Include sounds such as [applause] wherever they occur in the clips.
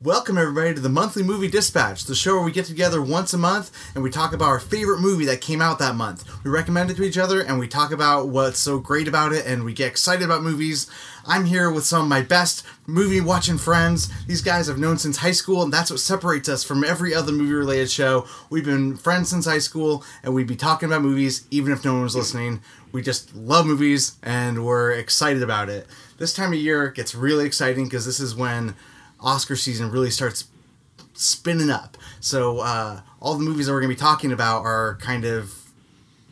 Welcome, everybody, to the Monthly Movie Dispatch, the show where we get together once a month and we talk about our favorite movie that came out that month. We recommend it to each other and we talk about what's so great about it and we get excited about movies. I'm here with some of my best movie watching friends. These guys I've known since high school, and that's what separates us from every other movie related show. We've been friends since high school and we'd be talking about movies even if no one was listening. We just love movies and we're excited about it. This time of year gets really exciting because this is when Oscar season really starts spinning up. So uh, all the movies that we're going to be talking about are kind of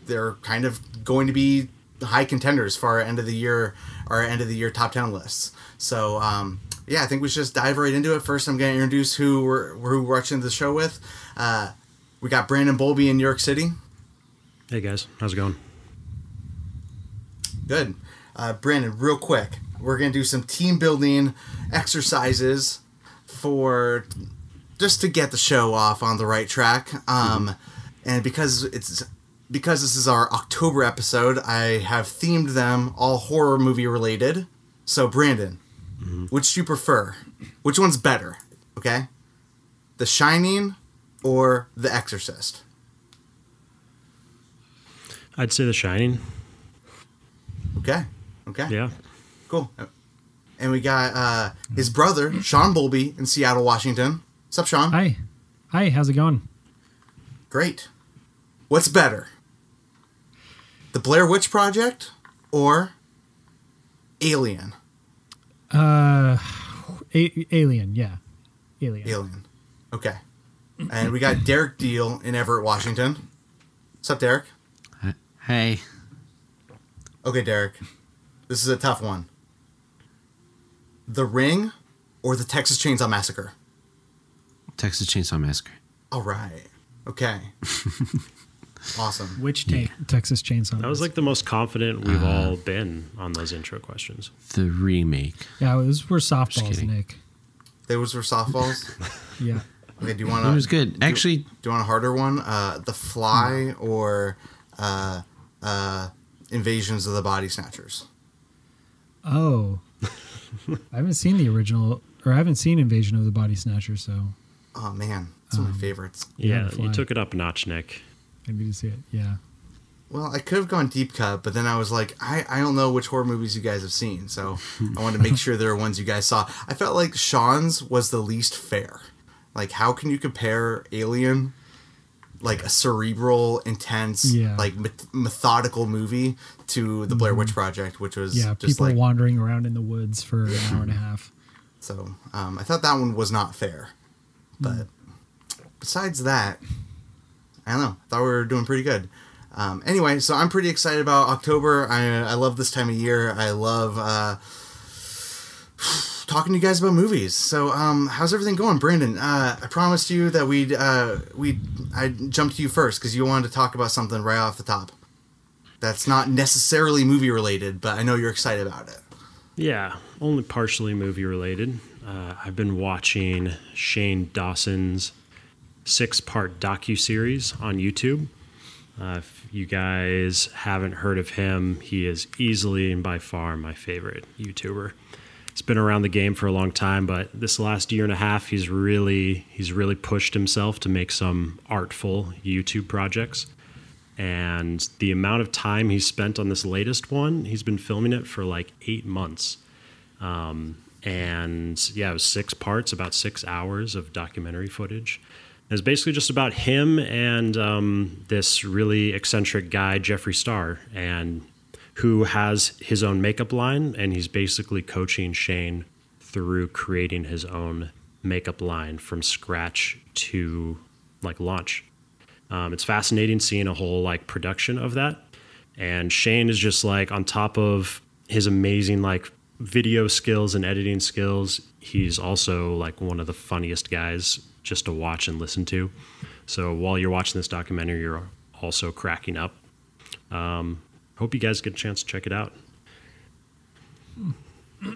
they're kind of going to be high contenders for our end of the year our end of the year top 10 lists. So um, yeah, I think we should just dive right into it. First, I'm going to introduce who we're who we're watching the show with. Uh, we got Brandon Bolby in New York City. Hey guys, how's it going? Good. Uh, Brandon, real quick, we're going to do some team building exercises for just to get the show off on the right track. Um, and because it's because this is our October episode, I have themed them all horror movie related. So, Brandon, which do you prefer? Which one's better? Okay, The Shining or The Exorcist? I'd say The Shining. Okay, okay. Yeah. Cool. And we got uh, his brother, Sean Bolby, in Seattle, Washington. What's up, Sean? Hi. Hi, how's it going? Great. What's better? The Blair Witch Project or Alien? Uh a- Alien, yeah. Alien. Alien. Okay. And we got Derek Deal in Everett, Washington. What's up, Derek? Hey, Okay, Derek. This is a tough one. The Ring or the Texas Chainsaw Massacre? Texas Chainsaw Massacre. All right. Okay. [laughs] awesome. Which te- Texas Chainsaw? That was like the most confident we've all been on those intro questions. The remake. Yeah, those were softballs, kidding. Nick. Those were softballs. [laughs] Yeah. Okay, do you want to? It was good. Actually, Do you want a harder one? Uh, the Fly or uh, uh, Invasions of the Body Snatchers? Oh. [laughs] I haven't seen the original or I haven't seen Invasion of the Body Snatcher, so Oh man, it's one of my um, favorites. Yeah, Yeah, you took it up a notch, Nick. I need to see it. Yeah. Well, I could have gone deep cut, but then I was like, I, I don't know which horror movies you guys have seen, so I wanted to make sure there are ones you guys saw. I felt like Sean's was the least fair. Like, how can you compare Alien, like a cerebral, intense, Yeah. like met- methodical movie, to the Blair Witch Project, which was Yeah, just people like wandering around in the woods for an hour and a half. So um, I thought that one was not fair. But besides that, I don't know. I thought we were doing pretty good. Um, anyway, so I'm pretty excited about October. I, I love this time of year. I love uh, [sighs] talking to you guys about movies. So um, how's everything going, Brandon? Uh, I promised you that we'd uh, we I jumped to you first because you wanted to talk about something right off the top. That's not necessarily movie related, but I know you're excited about it. Yeah, only partially movie related. Uh, I've been watching Shane Dawson's six part docu series on YouTube. Uh, if you guys haven't heard of him, he is easily and by far my favorite YouTuber. He's been around the game for a long time, but this last year and a half, he's really he's really pushed himself to make some artful YouTube projects. And the amount of time he's spent on this latest one, he's been filming it for like eight months. Um, and yeah, it was six parts, about six hours of documentary footage. It was basically just about him and um, this really eccentric guy, Jeffree Star, and who has his own makeup line, and he's basically coaching Shane through creating his own makeup line from scratch to like launch. Um, it's fascinating seeing a whole like production of that. And Shane is just like on top of his amazing like video skills and editing skills. He's also like one of the funniest guys just to watch and listen to. So while you're watching this documentary, you're also cracking up. Um, hope you guys get a chance to check it out. [clears throat]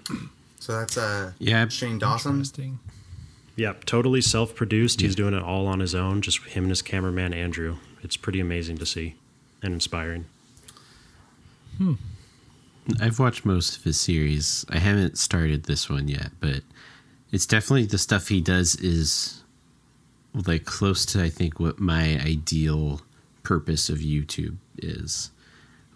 So that's uh, Yeah. Shane Dawson. Interesting. Yep, totally self-produced. He's doing it all on his own, just him and his cameraman Andrew. It's pretty amazing to see and inspiring. Hmm. I've watched most of his series. I haven't started this one yet, but it's definitely the stuff he does is like close to I think what my ideal purpose of YouTube is,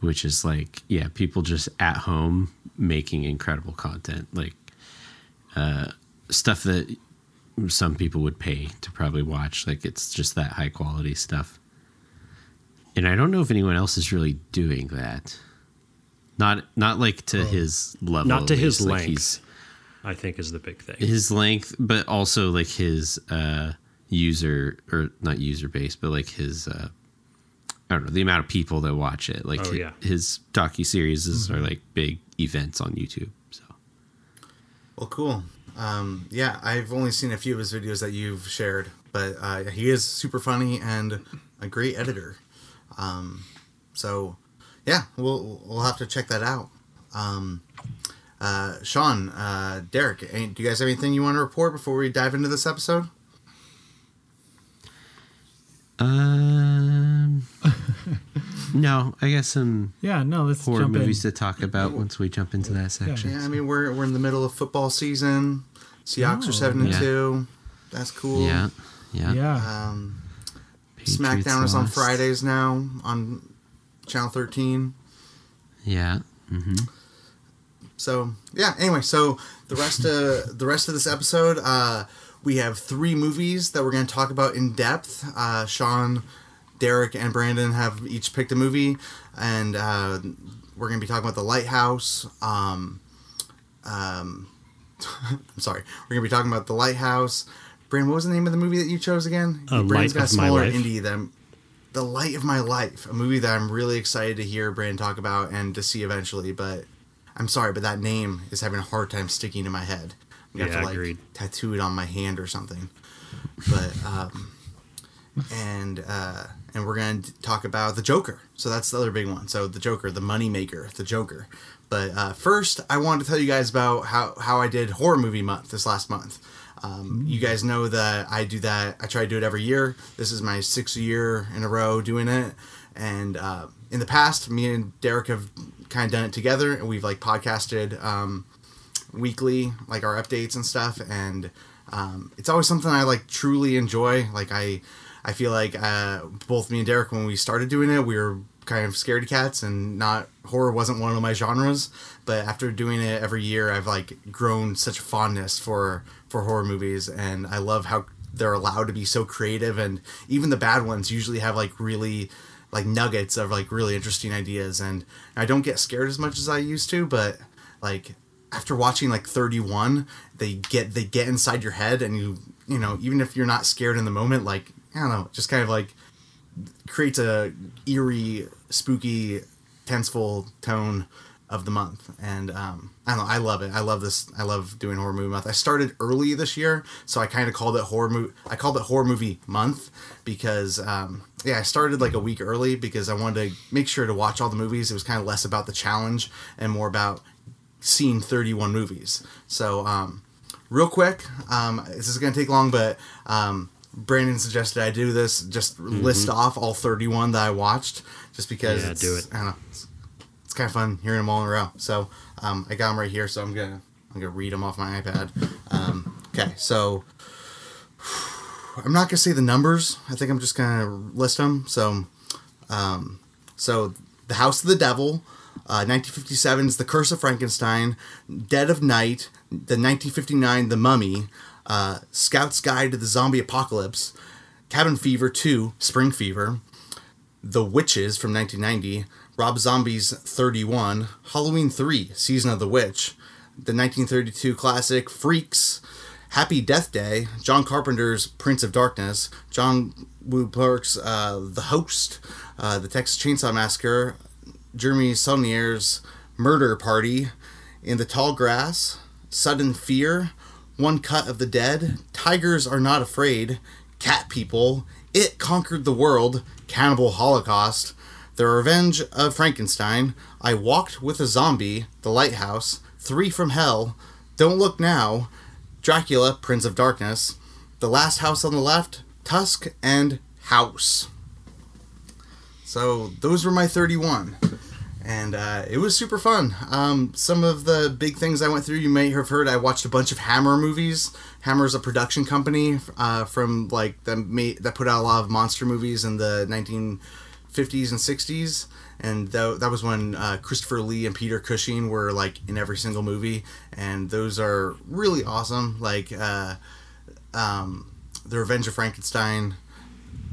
which is like yeah, people just at home making incredible content, like uh, stuff that some people would pay to probably watch. Like it's just that high quality stuff. And I don't know if anyone else is really doing that. Not not like to his level. Not to his. Like, length. he's- I think is the big thing. his length, but also like his uh, user or not user base, but like his uh, I don't know the amount of people that watch it. Like Oh, hi- yeah. his docu series are like big events on YouTube. So Well, cool. Um, yeah, I've only seen a few of his videos that you've shared, but uh, he is super funny and a great editor. Um, so, yeah, we'll we'll have to check that out. Um, uh, Sean, uh, Derek, do you guys have anything you want to report before we dive into this episode? Um, [laughs] no, I guess some Yeah, no, let's horror jump movies in. to talk about once we jump into that section. Yeah, I mean we're we're in the middle of football season. Seahawks are seven and Yeah. two. That's cool. Yeah, yeah. Yeah, Um, Patriots SmackDown is on. Fridays now on channel thirteen. Yeah. hmm So yeah. Anyway, so the rest of the rest of this episode, uh, we have three movies that we're going to talk about in depth. Uh, Sean, Derek, and Brandon have each picked a movie, and uh, we're going to be talking about The Lighthouse. Um, um, [laughs] I'm sorry, we're going to be talking about The Lighthouse. Brandon, what was the name of the movie that you chose again? Uh, Brandon's Light got a smaller indie than The Light of My Life, a movie that I'm really excited to hear Brandon talk about and to see eventually. But I'm sorry, but that name is having a hard time sticking in my head. I'm Yeah, have to like agreed. tattoo it on my hand or something. But um, and uh, and we're gonna talk about the Joker. So that's the other big one. So the Joker, the money maker, the Joker. But uh, first, I wanted to tell you guys about how how I did horror movie month this last month. Um, you guys know that I do that. I try to do it every year. This is my sixth year in a row doing it. And uh, in the past, me and Derek have kind of done it together, and we've like podcasted um, weekly, like our updates and stuff. And um, it's always something I like truly enjoy. Like I, I feel like uh, both me and Derek, when we started doing it, we were kind of scaredy cats, and not horror wasn't one of my genres. But after doing it every year, I've like grown such fondness for for horror movies, and I love how they're allowed to be so creative, and even the bad ones usually have like really like nuggets of like really interesting ideas and I don't get scared as much as I used to but like after watching like 31 they get they get inside your head and you you know even if you're not scared in the moment like I don't know just kind of like creates a eerie spooky tenseful tone of the month. And um, I don't know I love it. I love this I love doing horror movie month. I started early this year so I kind of called it horror movie I called it horror movie month because um, yeah I started like a week early because I wanted to make sure to watch all the movies. It was kind of less about the challenge and more about seeing 31 movies so um, real quick um, this is going to take long but um, Brandon suggested I do this just list off all 31 that I watched just because Mm-hmm. Yeah, it's, do it. I don't know it's, it's kind of fun hearing them all in a row. So um, I got them right here. So I'm gonna I'm gonna read them off my iPad. Um, okay, so I'm not gonna say the numbers. I think I'm just gonna list them. So, um, so the House of the Devil, uh, 1957 The Curse of Frankenstein, Dead of Night, the 1959 The Mummy, uh, Scout's Guide to the Zombie Apocalypse, Cabin Fever 2, Spring Fever, the Witches from 1990, Rob Zombie's 31, Halloween 3, Season of the Witch, the 1932 classic Freaks, Happy Death Day, John Carpenter's Prince of Darkness, John Woo Park's uh, The Host, uh, The Texas Chainsaw Massacre, Jeremy Saulnier's Murder Party, In the Tall Grass, Sudden Fear, One Cut of the Dead, Tigers Are Not Afraid, Cat People, It Conquered the World, Cannibal Holocaust, The Revenge of Frankenstein, I Walked with a Zombie, The Lighthouse, Three from Hell, Don't Look Now, Dracula, Prince of Darkness, The Last House on the Left, Tusk, and House. So those were my 31. And uh, it was super fun. Um, some of the big things I went through, you may have heard. I watched a bunch of Hammer movies. Hammer is a production company uh, from like made that put out a lot of monster movies in the 1950s and 60s, and that, that was when uh, Christopher Lee and Peter Cushing were like in every single movie, and those are really awesome. Like uh, um, the Revenge of Frankenstein.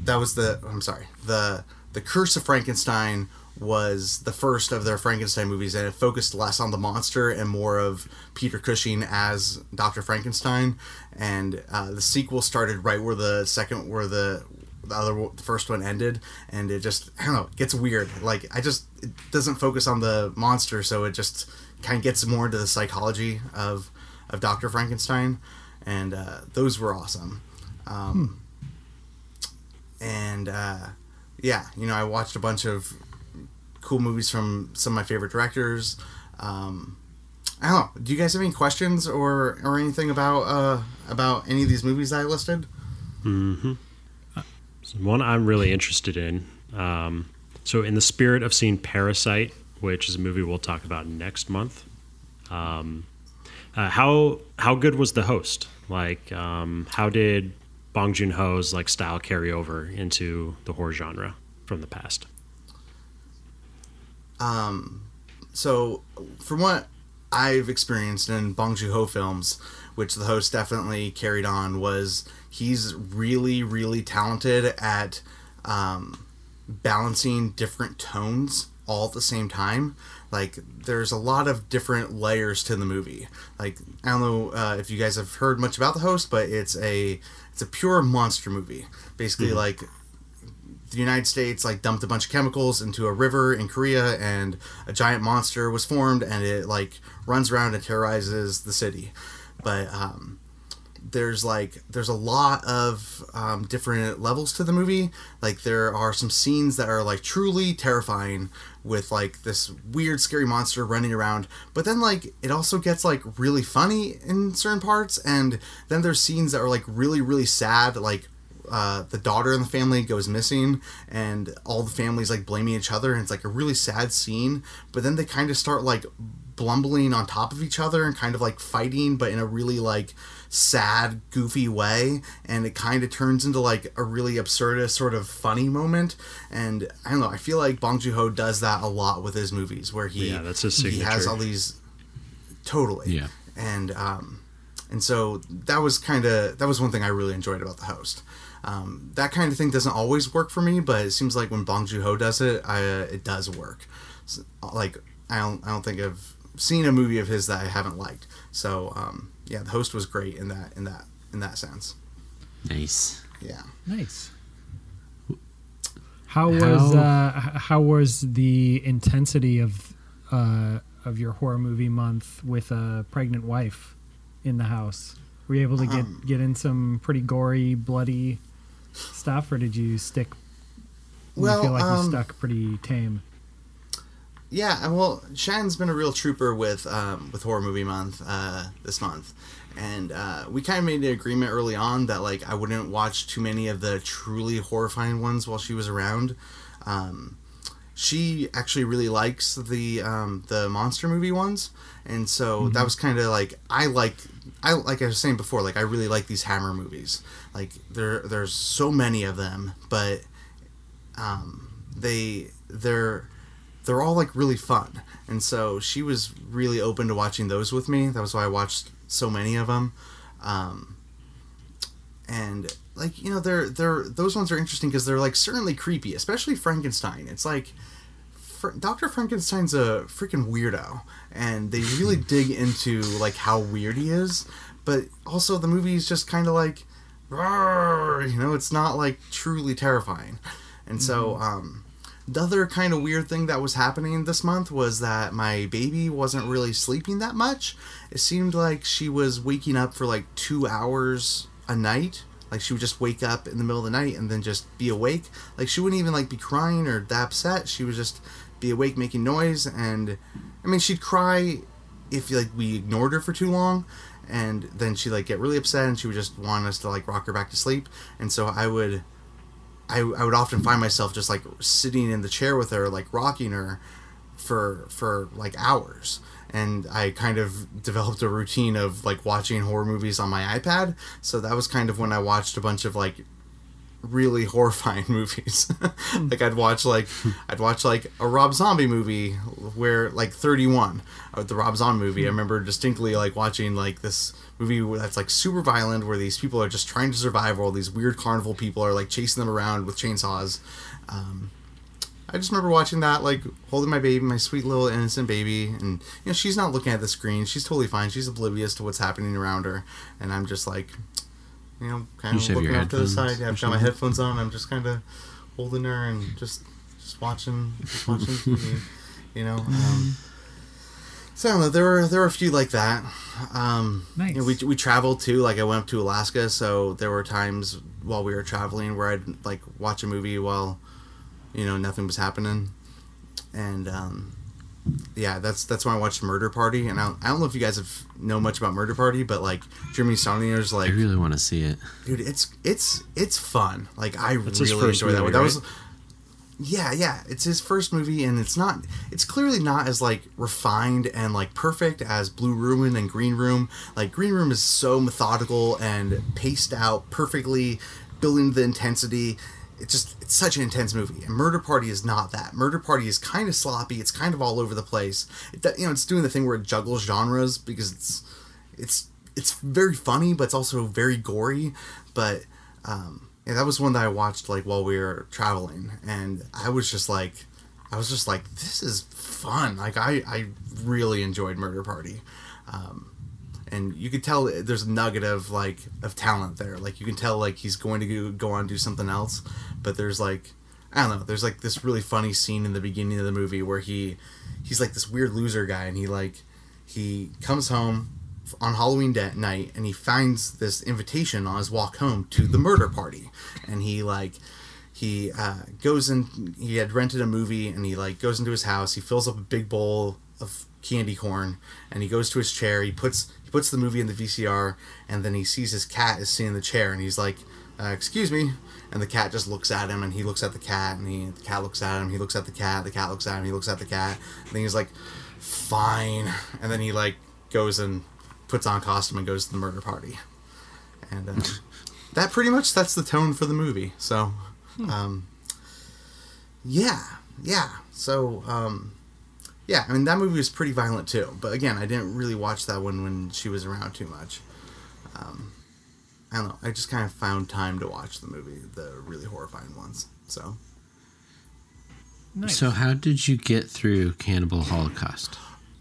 That was the. I'm sorry. The the Curse of Frankenstein was the first of their Frankenstein movies, and it focused less on the monster and more of Peter Cushing as Doctor Frankenstein. And uh, the sequel started right where the second, where the the other, the first one ended, and it just I don't know, gets weird. Like I just it doesn't focus on the monster, so it just kind of gets more into the psychology of of Doctor Frankenstein, and uh, those were awesome. Um, And uh, yeah, you know, I watched a bunch of cool movies from some of my favorite directors. Um, I don't know. Do you guys have any questions or or anything about uh, about any of these movies I listed? One I'm really interested in. Um, so, in the spirit of seeing Parasite, which is a movie we'll talk about next month, um, uh, how how good was the host? Like, um, how did Bong Joon Ho's like style carry over into the horror genre from the past? So from what I've experienced in Bong Joon-ho films, which the host definitely carried on, was he's really, really talented at um, balancing different tones all at the same time. Like there's a lot of different layers to the movie. Like I don't know uh, if you guys have heard much about the host, but it's a it's a pure monster movie. Basically, like the United States like dumped a bunch of chemicals into a river in Korea and a giant monster was formed and it like runs around and terrorizes the city. But um there's like there's a lot of um, different levels to the movie like there are some scenes that are like truly terrifying with like this weird scary monster running around but then like it also gets like really funny in certain parts and then there's scenes that are like really really sad like uh, the daughter in the family goes missing and all the families like blaming each other and it's like a really sad scene but then they kind of start like blumbling on top of each other and kind of like fighting but in a really like sad goofy way and it kind of turns into like a really absurdist sort of funny moment and i don't know i feel like bong joon-ho does that a lot with his movies where he Yeah, that's his he has all these totally. Yeah. and um and so that was kind of that was one thing i really enjoyed about the host um, that kind of thing doesn't always work for me but it seems like when bong joon-ho does it I, uh, it does work S like I don't, I don't think i've seen a movie of his that i haven't liked so um, yeah the host was great in that in that in that sense Nice. yeah Nice. How was How- uh, how was the intensity of uh, of your horror movie month with a pregnant wife in the house? Were you able to get Um, get in some pretty gory, bloody stuff, or did you stick? you Well, feel like um, you stuck pretty tame. Yeah, and well, Shannon's been a real trooper with um, with horror movie month uh, this month, and uh, we kind of made an agreement early on that like I wouldn't watch too many of the truly horrifying ones while she was around. Um, she actually really likes the um, the monster movie ones, and so that was kind of like I like I like I was saying before like I really like these Hammer movies. Like there there's so many of them, but um, they they're they're all like really fun. And so she was really open to watching those with me. That was why i watched so many of them um, and like you know they're they're those ones are interesting because they're like certainly creepy especially frankenstein. It's like Dr frankenstein's a freaking weirdo and they really dig into like how weird he is but also the movie is just kind of like "Roar," you know it's not like truly terrifying and so um the other kind of weird thing that was happening this month was that my baby wasn't really sleeping that much. It seemed like she was waking up for like two hours a night. Like she would just wake up in the middle of the night and then just be awake. Like she wouldn't even like be crying or that upset. She was just be awake making noise and I mean she'd cry if like we ignored her for too long and then she'd like get really upset and she would just want us to like rock her back to sleep. And so I would I, I would often find myself just like sitting in the chair with her, like rocking her for for for like hours and I kind of developed a routine of like watching horror movies on my iPad. So that was kind of when I watched a bunch of like really [laughs] horrifying movies. like I'd watch like [laughs] I'd watch like a Rob Zombie movie where like 31, uh, the Rob Zombie movie. I remember distinctly like watching like this movie that's like super violent where these people are just trying to survive while these weird carnival people are like chasing them around with chainsaws. Um, I just remember watching that, like holding my baby, my sweet little innocent baby, and you know she's not looking at the screen. She's totally fine. She's oblivious to what's happening around her, and I'm just like, you know, kind You of looking off to the side. Yeah, I've got my headphones on. I'm just kind of holding her and just just watching, just watching [laughs] TV. You know. Um, so I don't know. There were there were a few like that. Um, Nice. you know, we we traveled too. Like I went up to Alaska, so there were times while we were traveling where I'd like watch a movie while, you know, nothing was happening, and um, yeah, that's that's when I watched Murder Party. And I don't, I don't know if you guys have know much about Murder Party, but like Jeremy Saulnier's like I really want to see it. dude, it's it's it's fun. Like I That's his really first enjoyed that one. That right? was yeah, yeah. It's his first movie, and it's not. It's clearly not as like refined and like perfect as Blue Ruin and Green Room. Like Green Room is so methodical and paced out perfectly, building the intensity. It's just it's such an intense movie, and Murder Party is not that. Murder Party is kind of sloppy. It's kind of all over the place. You know, it's doing the thing where it juggles genres because it's it's it's very funny, but it's also very gory. But um, yeah, that was one that I watched like while we were traveling, and I was just like, I was just like, this is fun. Like I I really enjoyed Murder Party. Um, and you could tell there's a nugget of like of talent there. Like you can tell like he's going to go, on and do something else, but there's like I don't know. There's like this really funny scene in the beginning of the movie where he he's like this weird loser guy, and he like he comes home on Halloween de- night and he finds this invitation on his walk home to the murder party, and he like he uh, goes in. He had rented a movie, and he like goes into his house. He fills up a big bowl of candy corn, and he goes to his chair. He puts puts the movie in the VCR, and then he sees his cat is sitting in the chair, and he's like, uh, "Excuse me." And the cat just looks at him, and he looks at the cat, and he the cat looks at him. He looks at the cat. The cat looks at him. He looks at the cat. And then he's like, "Fine." And then he like goes and puts on a costume and goes to the murder party. And um, [laughs] that pretty much sets the tone for the movie. So, um, yeah, yeah. So, um, yeah, I mean that movie was pretty violent too. But again, I didn't really watch that one when she was around too much. Um, I don't know. I just kind of found time to watch the movie, the really horrifying ones. So, Nice. So, how did you get through Cannibal Holocaust?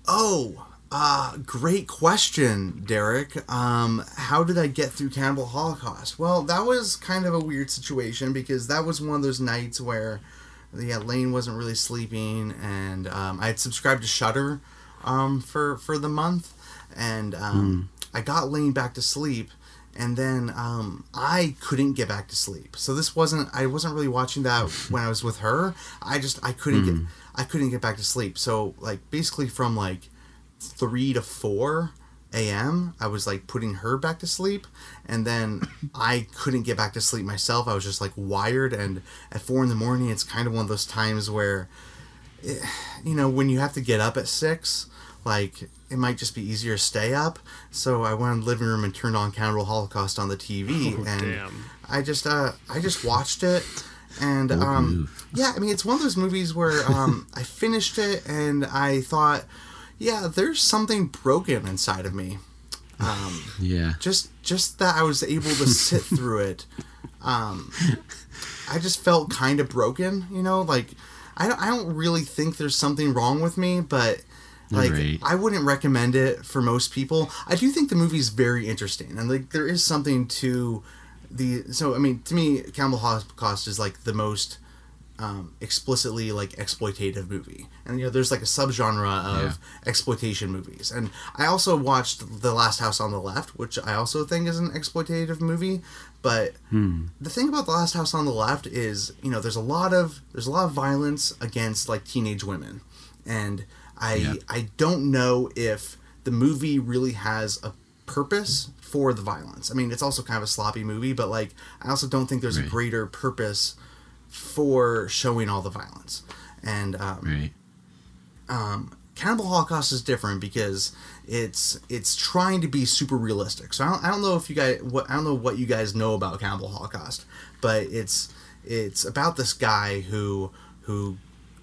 oh, uh, great question, Derek. Um, how did I get through Cannibal Holocaust? Well, that was kind of a weird situation because that was one of those nights where, yeah, Lane wasn't really sleeping, and um, I had subscribed to Shudder um, for for the month, and um, I got Lane back to sleep, and then um, I couldn't get back to sleep. So this wasn't I wasn't really watching that [laughs] when I was with her. I just I couldn't get I couldn't get back to sleep. So like basically from like three to four a.m. I was like putting her back to sleep, and then [coughs] I couldn't get back to sleep myself. I was just like wired, and at four in the morning, it's kind of one of those times where, eh, you know, when you have to get up at six, like it might just be easier to stay up. So I went in the living room and turned on Cannibal Holocaust on the TV, Oh, and damn. I just uh I just watched it and um yeah, I mean it's one of those movies where um I finished it and I thought yeah, there's something broken inside of me. Um Yeah. just just that I was able to sit [laughs] through it. Um I just felt kind of broken, you know, like I don't, I don't really think there's something wrong with me, but like Right. I wouldn't recommend it for most people. I do think the movie's very interesting, and like there is something to the. So I mean, to me, Cannibal Holocaust is like the most um, explicitly like exploitative movie, and you know, there's like a subgenre of exploitation movies. And I also watched The Last House on the Left, which I also think is an exploitative movie, but the thing about the last house on the left is you know there's a lot of there's a lot of violence against like teenage women. And i Yeah. i don't know if the movie really has a purpose for the violence. I mean it's also kind of a sloppy movie but like i also don't think there's a greater purpose for showing all the violence and um, Right. um, Cannibal Holocaust is different because it's it's trying to be super realistic. So I don't, I don't know if you guys what I don't know what you guys know about Cannibal Holocaust, but it's it's about this guy who who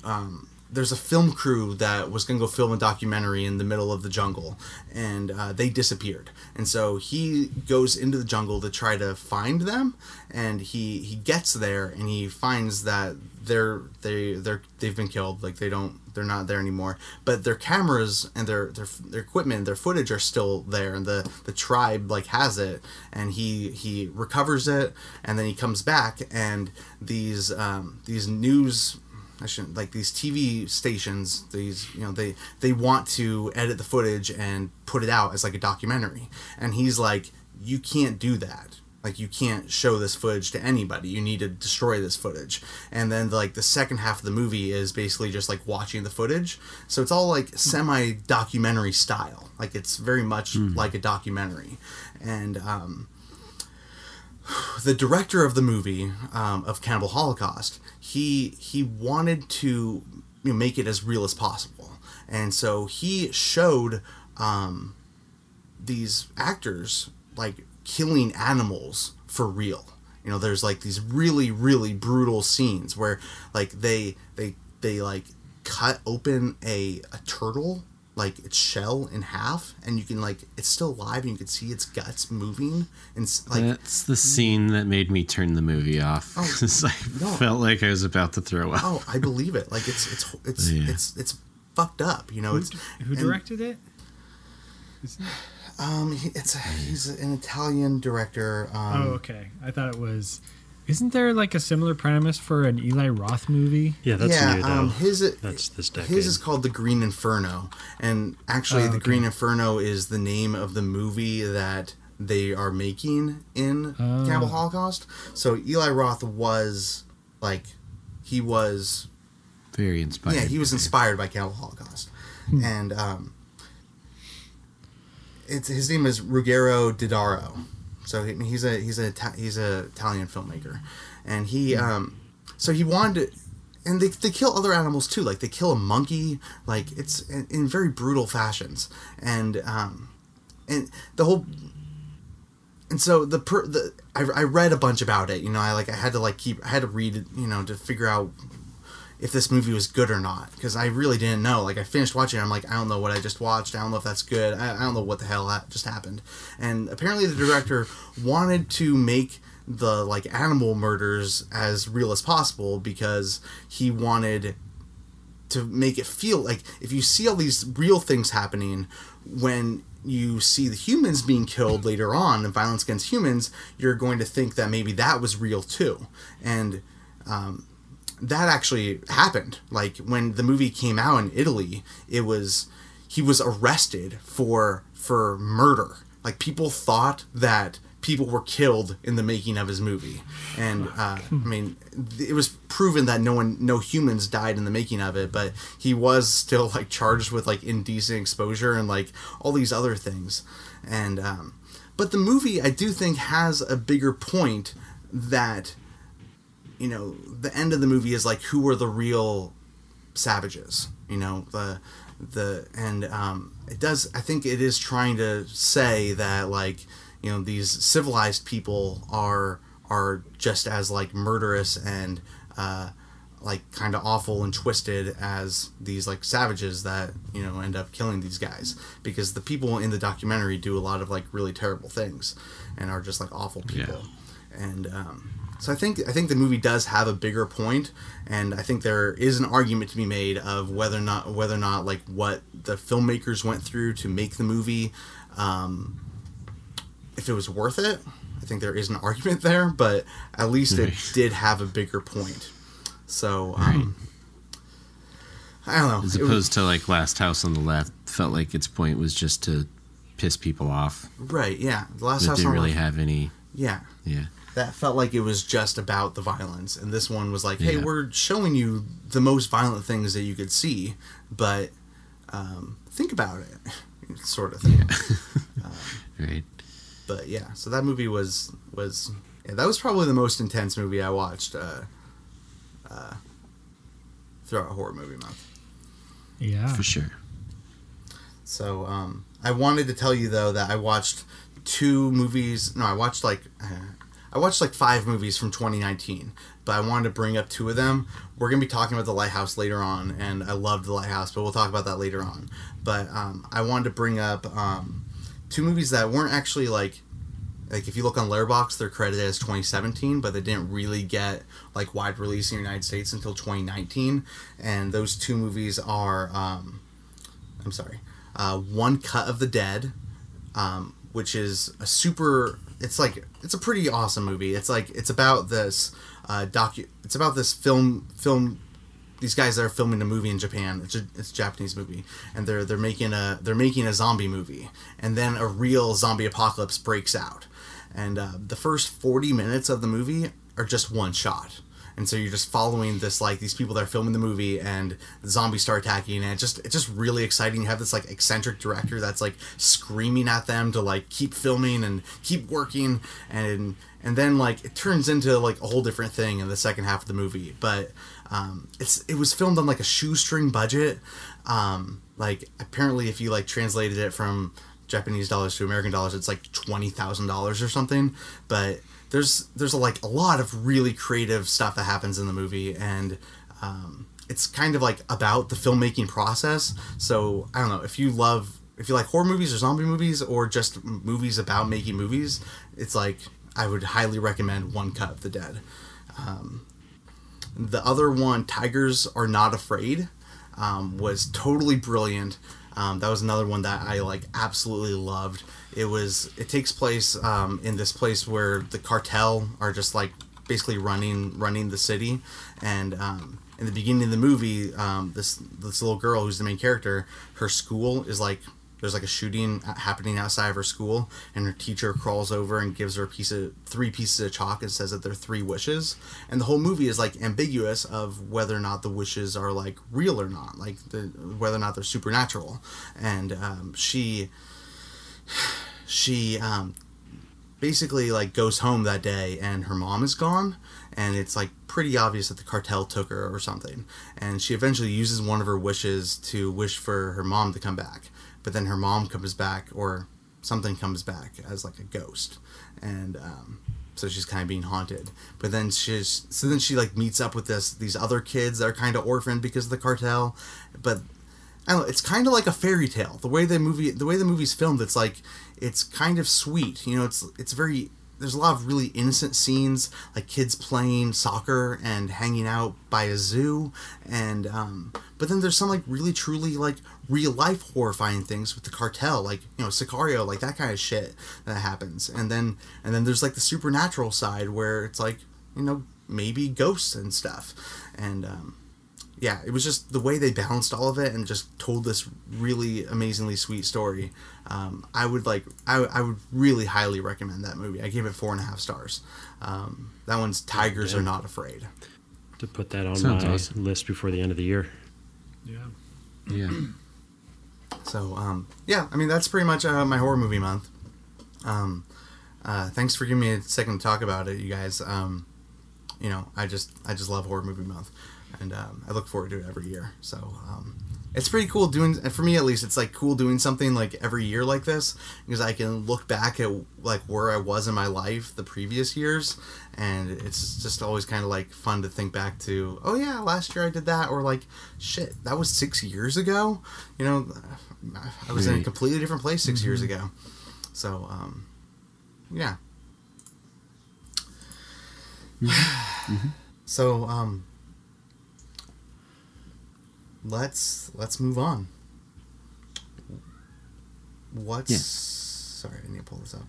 um, there's a film crew that was going to go film a documentary in the middle of the jungle and uh, they disappeared. And so he goes into the jungle to try to find them and he he gets there and he finds that they're they they're they've been killed. Like they don't they're not there anymore. But their cameras and their their, their equipment their footage are still there and the the tribe like has it. And he he recovers it and then he comes back and these um, these news I shouldn't like these TV stations. These you know they they want to edit the footage and put it out as like a documentary, and he's like, you can't do that. Like you can't show this footage to anybody. You need to destroy this footage. And then like the second half of the movie is basically just like watching the footage. So it's all like semi documentary style. Like it's very much like a documentary, and um, [sighs] the director of the movie um, of Cannibal Holocaust, he he wanted to you know, make it as real as possible, and so he showed um, these actors like killing animals for real. You know, there's like these really really brutal scenes where like they they they like cut open a a turtle like its shell in half and you can like it's still alive and you can see its guts moving and s- like That's the scene that made me turn the movie off. Oh, [laughs] 'cause I no. felt like I was about to throw up. oh i believe it like it's it's it's Yeah. it's it's fucked up you know Who, it's who and, directed it? um he, it's a, he's an italian director um oh, okay. I thought it was. Isn't there like a similar premise for an Eli Roth movie? Yeah, that's yeah new though. um his that's this decade. his is called the green inferno and actually Oh, the okay. green inferno is the name of the movie that they are making in Oh. cannibal holocaust so eli roth was like he was Very inspired. Yeah, he was inspired by Cannibal Holocaust, and um, it's his name is Ruggero Deodato. So he, he's a he's a he's a Italian filmmaker, and he um, so he wanted to, and they, they kill other animals too. Like they kill a monkey, like it's in, in very brutal fashions, and um, and the whole and so the per the I, I read a bunch about it you know i like i had to like keep i had to read it you know to figure out if this movie was good or not because i really didn't know. Like i finished watching it i'm like i don't know what i just watched i don't know if that's good i, I don't know what the hell just happened. And apparently the director wanted to make the like animal murders as real as possible because he wanted to make it feel like if you see all these real things happening when you see the humans being killed later on and violence against humans you're going to think that maybe that was real too. And um, that actually happened. Like when the movie came out in italy it was he was arrested for for murder. Like people thought that people were killed in the making of his movie. And uh, i mean it was proven that no one no humans died in the making of it but he was still like charged with like indecent exposure and like all these other things. And um, but the movie i do think has a bigger point that you know the end of the movie is like who were the real savages you know? The the and um it does i think it is trying to say that like you know these civilized people are are just as like murderous and uh like kind of awful and twisted as these like savages that you know end up killing these guys. Because the people in the documentary do a lot of like really terrible things and are just like awful people. And um, so I think I think the movie does have a bigger point, and I think there is an argument to be made of whether or not whether or not like what the filmmakers went through to make the movie, um, if it was worth it. I think there is an [laughs] argument there, but at least it did have a bigger point. So um, I don't know. As It was- opposed to like Last House on the Left, felt like its point was just to piss people off. right? Yeah, the last It house didn't on the really Left- have any. Yeah, Yeah. That felt like it was just about the violence and this one was like hey Yeah. we're showing you the most violent things that you could see but um, think about it [laughs] sort of thing [laughs] Right. but yeah so that movie was was yeah, that was probably the most intense movie i watched uh, uh, throughout horror movie month Yeah. for sure. So um, I wanted to tell you though that I watched two movies. No, I watched like uh, I watched like five movies from 2019, but I wanted to bring up two of them. We're gonna be talking about the Lighthouse later on, and I loved the Lighthouse, but we'll talk about that later on. But um, I wanted to bring up um, two movies that weren't actually like like if you look on Letterboxd, they're credited as 2017, but they didn't really get like wide release in the United States until 2019. And those two movies are, um, I'm sorry, uh, One Cut of the Dead, um, which is a super. It's like it's a pretty awesome movie. It's like it's about this uh, docu. It's about this film film these guys that are filming a movie in Japan. It's a, it's a Japanese movie, and they're they're making a they're making a zombie movie, and then a real zombie apocalypse breaks out, and uh, the first forty minutes of the movie are just one shot. And so you're just following this like these people that are filming the movie and the zombies start attacking and it's just it's just really exciting. You have this like eccentric director that's like screaming at them to like keep filming and keep working and and then like it turns into like a whole different thing in the second half of the movie. But um, it's it was filmed on like a shoestring budget. Um, like apparently, if you like translated it from Japanese dollars to American dollars, it's like twenty thousand dollars or something. But there's there's like a lot of really creative stuff that happens in the movie, and um, it's kind of like about the filmmaking process. So I don't know if you love if you like horror movies or zombie movies or just movies about making movies, it's like I would highly recommend One Cut of the Dead. Um, the other one, Tigers Are Not Afraid, um, was totally brilliant. Um, that was another one that I like absolutely loved. It was it takes place um, in this place where the cartel are just like basically running running the city, and um, in the beginning of the movie, um, this this little girl who's the main character, her school is like there's like a shooting happening outside of her school. And her teacher crawls over and gives her a piece of three pieces of chalk and says that they're three wishes. And the whole movie is like ambiguous of whether or not the wishes are like real or not like the, whether or not they're supernatural. And um, she she um, basically like goes home that day and her mom is gone and it's like pretty obvious that the cartel took her or something. And she eventually uses one of her wishes to wish for her mom to come back but then her mom comes back or something comes back as like a ghost. And um, so she's kind of being haunted. But then she's so then she like meets up with this these other kids that are kind of orphaned because of the cartel. But I don't know, it's kind of like a fairy tale. The way the movie, the way the movie's filmed, it's like it's kind of sweet. You know, it's it's very. There's a lot of really innocent scenes, like kids playing soccer and hanging out by a zoo, and um, but then there's some like really truly like real life horrifying things with the cartel, like you know Sicario, like that kind of shit that happens, and then and then there's like the supernatural side where it's like you know maybe ghosts and stuff, and um, yeah, it was just the way they balanced all of it and just told this really amazingly sweet story. Um, I would like, I, I would really highly recommend that movie. I gave it four and a half stars. Um, that one's Tigers Are Not Afraid. To put that on Sounds my awesome. list before the end of the year. Yeah. Yeah. [clears throat] So um, yeah, I mean that's pretty much uh, my horror movie month. Um, uh, thanks for giving me a second to talk about it, you guys. Um, you know, I just I just love horror movie month, and um, I look forward to it every year. So um, it's pretty cool doing. And for me at least, it's like cool doing something like every year like this because I can look back at like where I was in my life the previous years, and it's just always kind of like fun to think back to. Oh yeah, last year I did that, or like shit, that was six years ago. You know, I was in a completely different place 6 years ago. So um, yeah. [sighs] So um, let's let's move on. What's Yeah. sorry? I need to pull this up.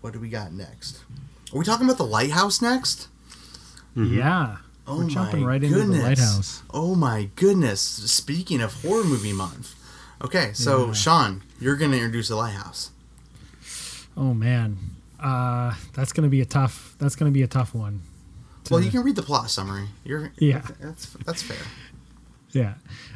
What do we got next? Are we talking about the lighthouse next? Yeah. Oh We're jumping my right into the goodness. lighthouse. Oh my goodness! Speaking of horror movie month, okay, so Yeah. Sean, you're gonna introduce the lighthouse. Oh man. Uh, that's gonna be a tough. That's gonna be a tough one. to- Well, you can read the plot summary. You're Yeah. That's that's fair. Yeah.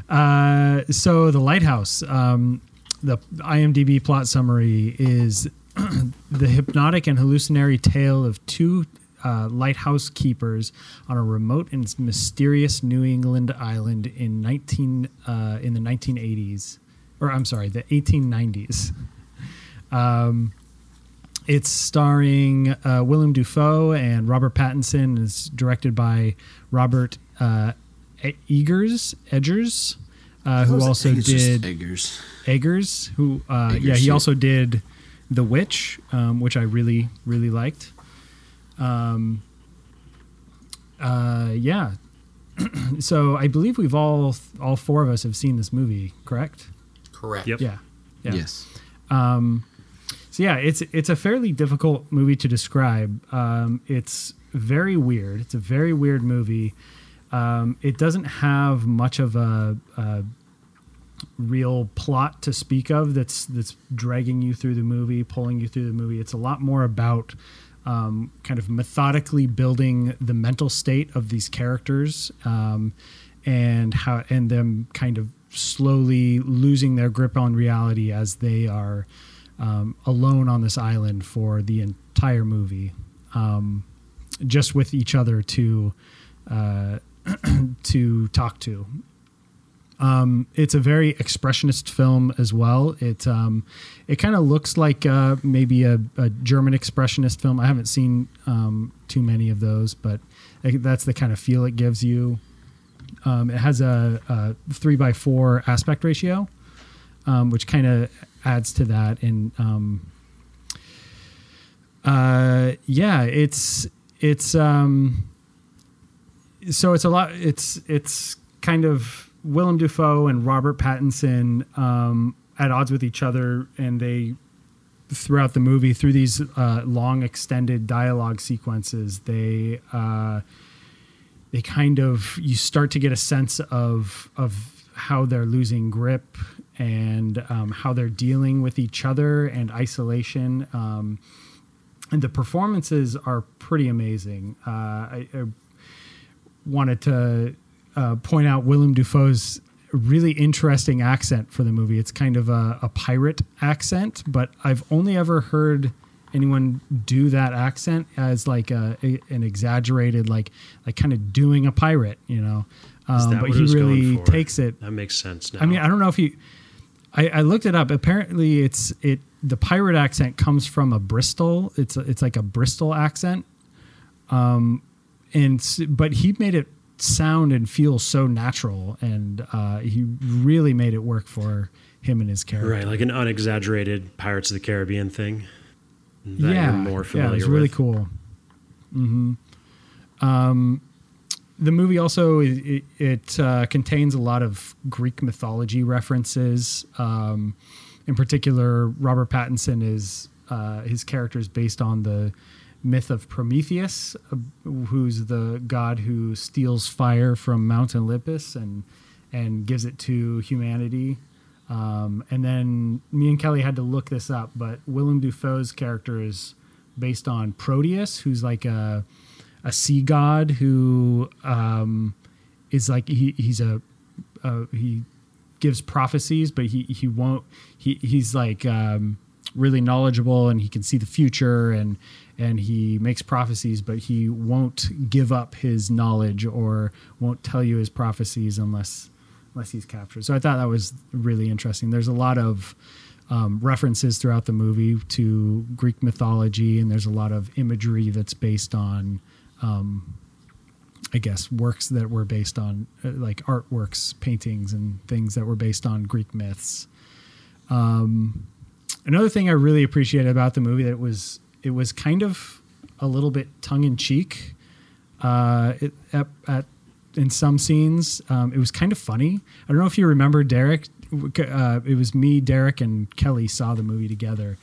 Uh, so the lighthouse. Um, the IMDb plot summary is [clears throat] the hypnotic and hallucinatory tale of two uh, lighthouse keepers on a remote and mysterious New England island in 19 uh, in the 1980s, or I'm sorry, the 1890s. Um, it's starring uh, Willem Dafoe and Robert Pattinson. It's directed by Robert uh, Eggers, Edgers, uh, who also Eggers. did Eggers. Eggers, who uh, Eggers, yeah, he yeah. also did The Witch, um, which I really really liked. Um, uh, yeah, [clears throat] so I believe we've all all four of us have seen this movie, correct? Correct. Yep. Yeah, yeah. Yes. So yeah, it's it's a fairly difficult movie to describe. Um, it's very weird. It's a very weird movie. Um, it doesn't have much of a, a real plot to speak of. That's that's dragging you through the movie, pulling you through the movie. It's a lot more about um, kind of methodically building the mental state of these characters um, and how and them kind of slowly losing their grip on reality as they are um, alone on this island for the entire movie, um, just with each other to uh, [clears throat] to talk to. Um, it's a very expressionist film as well. It um, it kind of looks like uh, maybe a, a German expressionist film. I haven't seen um, too many of those, but that's the kind of feel it gives you. Um, it has a, a three by four aspect ratio, um, which kind of adds to that. And um, uh, yeah, it's it's um, so it's a lot. It's it's kind of Willem Dafoe and Robert Pattinson um, at odds with each other, and they throughout the movie through these uh, long extended dialogue sequences they uh, they kind of you start to get a sense of of how they're losing grip and um, how they're dealing with each other and isolation um, and the performances are pretty amazing uh, I, I wanted to uh, point out Willem Dafoe's really interesting accent for the movie. It's kind of a, a pirate accent, but I've only ever heard anyone do that accent as like a, a- an exaggerated, like like kind of doing a pirate, you know. Um, but he really takes it. That makes sense now. I mean, I don't know if he. I, I looked it up. Apparently, it's it. The pirate accent comes from a Bristol. It's a, it's like a Bristol accent. Um, and but he made it sound and feel so natural, and uh, he really made it work for him and his character. right, like an unexaggerated Pirates of the Caribbean thing. That yeah, you're more yeah, familiar it was really with. cool. hmm Um, the movie also it, it uh, contains a lot of Greek mythology references. Um, in particular, Robert Pattinson is uh, his character is based on the myth of Prometheus, uh, who's the god who steals fire from Mount Olympus and and gives it to humanity. Um, and then me and Kelly had to look this up, but Willem Dafoe's character is based on Proteus, who's like a a sea god who um, is like he, he's a uh, he gives prophecies, but he he won't he he's like um, really knowledgeable and he can see the future and and he makes prophecies, but he won't give up his knowledge or won't tell you his prophecies unless unless he's captured. So I thought that was really interesting. There's a lot of um, references throughout the movie to Greek mythology, and there's a lot of imagery that's based on, um, I guess, works that were based on uh, like artworks, paintings, and things that were based on Greek myths. Um, another thing I really appreciated about the movie that it was it was kind of a little bit tongue in cheek. Uh, it, at, at in some scenes, um, it was kind of funny. I don't know if you remember Derek. Uh, it was me, Derek, and Kelly saw the movie together.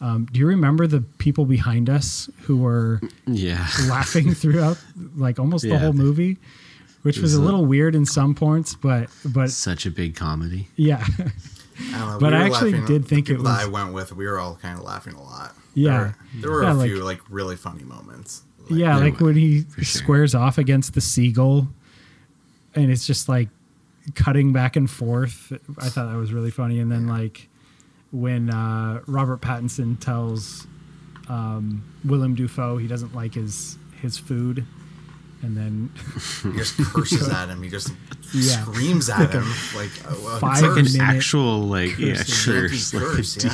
Um, do you remember the people behind us who were Yeah. [laughs] laughing throughout, like almost the whole movie, which was a- little weird in some points, but but Such a big comedy. yeah, [laughs] I don't know. But we I actually laughing- did the think it people that I went with. We were all kind of laughing a lot. Yeah. there were, there were Yeah, a few like really funny moments. Like, yeah, like when he sure. squares off against the seagull, and it's just like cutting back and forth. I thought that was really funny. And then like when uh, Robert Pattinson tells um, Willem Dafoe he doesn't like his his food, and then He just curses at him. He just [laughs] Yeah. screams at him like a, a Five curse. minute- Actual like yeah, Curse. curse. Like,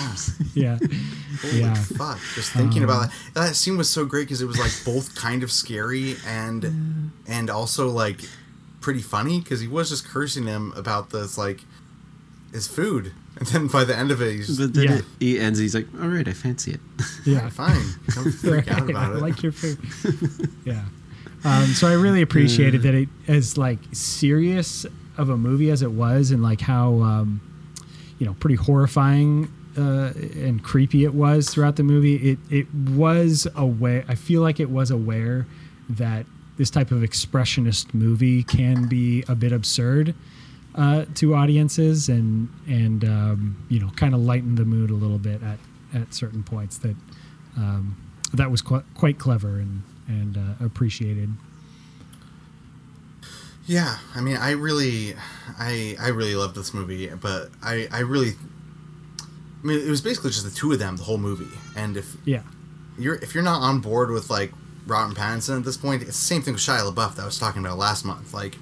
yeah. yeah, Holy [laughs] yeah, fuck! Just thinking about um, that. That scene was so great because it was like both kind of scary and and also like pretty funny because he was just cursing him about this like his food, and then by the end of it, he's just But then Yeah. it, he ends. He's like, "All right, I fancy it." yeah. fine. Don't freak out [laughs] Right, about I it. like your food. yeah. Um, so I really appreciated that it as like serious of a movie as it was, and like how um, you know pretty horrifying uh, and creepy it was throughout the movie. It it was aware. I feel like it was aware that this type of expressionist movie can be a bit absurd uh, to audiences, and and um, you know kind of lighten the mood a little bit at at certain points. That um, that was qu- quite clever and and uh, appreciated. Yeah, I mean, I really, I I really love this movie, but I I really, I mean, it was basically just the two of them the whole movie, and if Yeah, you're if you're not on board with like Robert Pattinson at this point, it's the same thing with Shia LaBeouf that I was talking about last month. Like,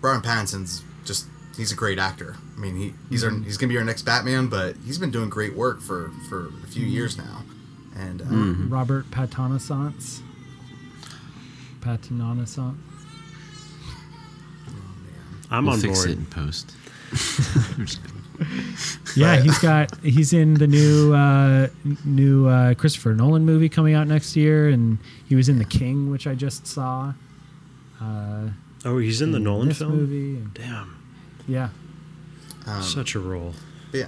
Robert Pattinson's just he's a great actor. I mean, he he's our, he's gonna be our next Batman, but he's been doing great work for for a few years now, and uh, Robert Patanassance. Patanassance. I'm we'll on fix board. it in post. [laughs] I'm just kidding. Yeah, he's got he's in the new uh, new uh, Christopher Nolan movie coming out next year, and he was in The King, which I just saw. Uh, Oh, he's in the Nolan film. movie. and- Damn, yeah, um, such a role. Yeah,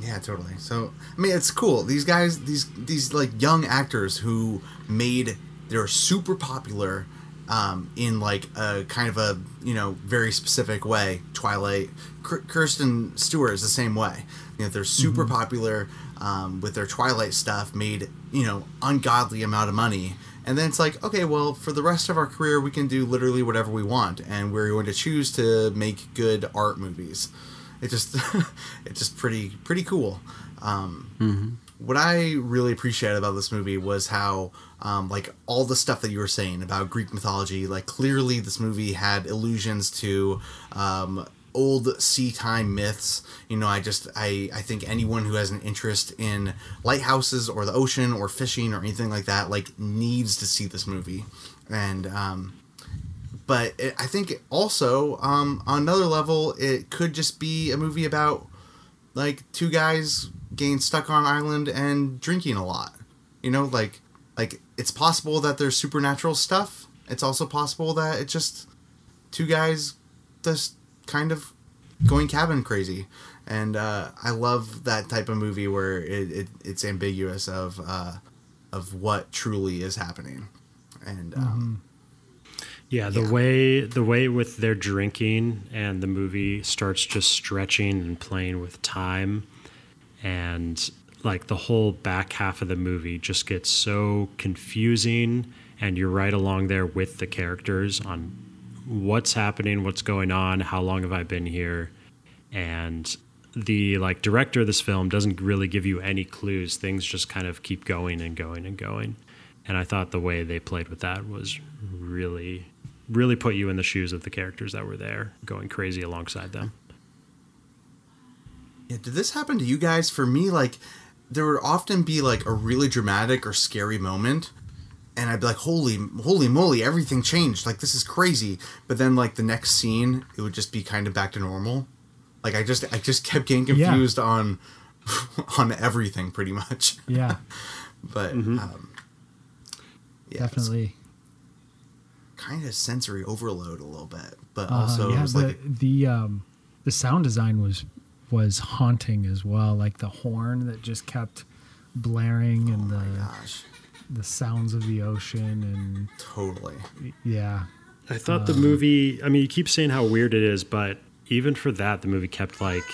yeah, totally. So I mean, it's cool. These guys, these these like young actors who made they're super popular um, in like a kind of a you know very specific way. Twilight, Kirsten Stewart is the same way. You know, they're super popular um, with their Twilight stuff. Made you know ungodly amount of money. And then it's like, okay, well, for the rest of our career, we can do literally whatever we want, and we're going to choose to make good art movies it just [laughs] it's just pretty pretty cool um, what i really appreciated about this movie was how um, like all the stuff that you were saying about greek mythology like clearly this movie had allusions to um, old sea time myths. You know i just i i think anyone who has an interest in lighthouses or the ocean or fishing or anything like that like needs to see this movie. And um, but it, I think also um, on another level, it could just be a movie about like two guys getting stuck on an island and drinking a lot. You know, like like it's possible that there's supernatural stuff. It's also possible that it's just two guys just kind of going cabin crazy. And uh, I love that type of movie where it, it it's ambiguous of uh, of what truly is happening. And um, Yeah, the Yeah. way the way with their drinking and the movie starts just stretching and playing with time and like the whole back half of the movie just gets so confusing and you're right along there with the characters on what's happening, what's going on, how long have I been here? And the like director of this film doesn't really give you any clues. Things just kind of keep going and going and going. And I thought the way they played with that was really really put you in the shoes of the characters that were there going crazy alongside them. Yeah, did this happen to you guys? For me, like, there would often be like a really dramatic or scary moment, and I'd be like, "Holy, holy moly! Everything changed! Like, this is crazy!" But then, like, the next scene, it would just be kind of back to normal. Like, I just, I just kept getting Yeah. confused on, [laughs] on everything, pretty much. yeah, [laughs] But, um, yeah, definitely. kind of sensory overload a little bit, but Uh, also it yeah, was the like, the um, the sound design was was haunting as well. Like the horn that just kept blaring oh and oh my the gosh, the sounds of the ocean and totally. yeah, I thought the um, movie, I mean, you keep saying how weird it is, but even for that, the movie kept like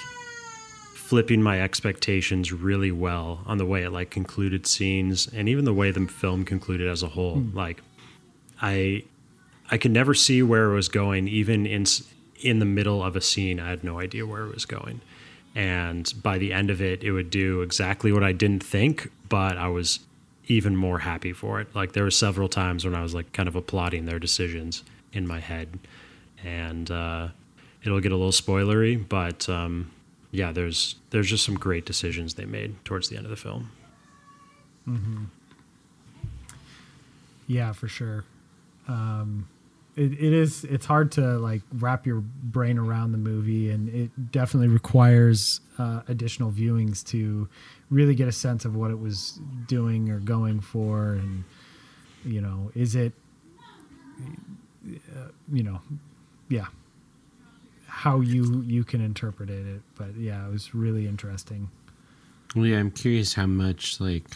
flipping my expectations really well on the way it like concluded scenes and even the way the film concluded as a whole. Hmm. Like, I, I could never see where it was going, even in in the middle of a scene. I had no idea where it was going, and by the end of it, it would do exactly what I didn't think, but I was even more happy for it. Like there were several times when I was like kind of applauding their decisions in my head, and uh, it'll get a little spoilery, but um, yeah, there's there's just some great decisions they made towards the end of the film. Yeah, for sure. Um, it, it is. It's hard to like wrap your brain around the movie, and it definitely requires uh, additional viewings to really get a sense of what it was doing or going for, and you know, is it, uh, you know, yeah, how you you can interpret it. But yeah, it was really interesting. Well, yeah, I'm curious how much, like,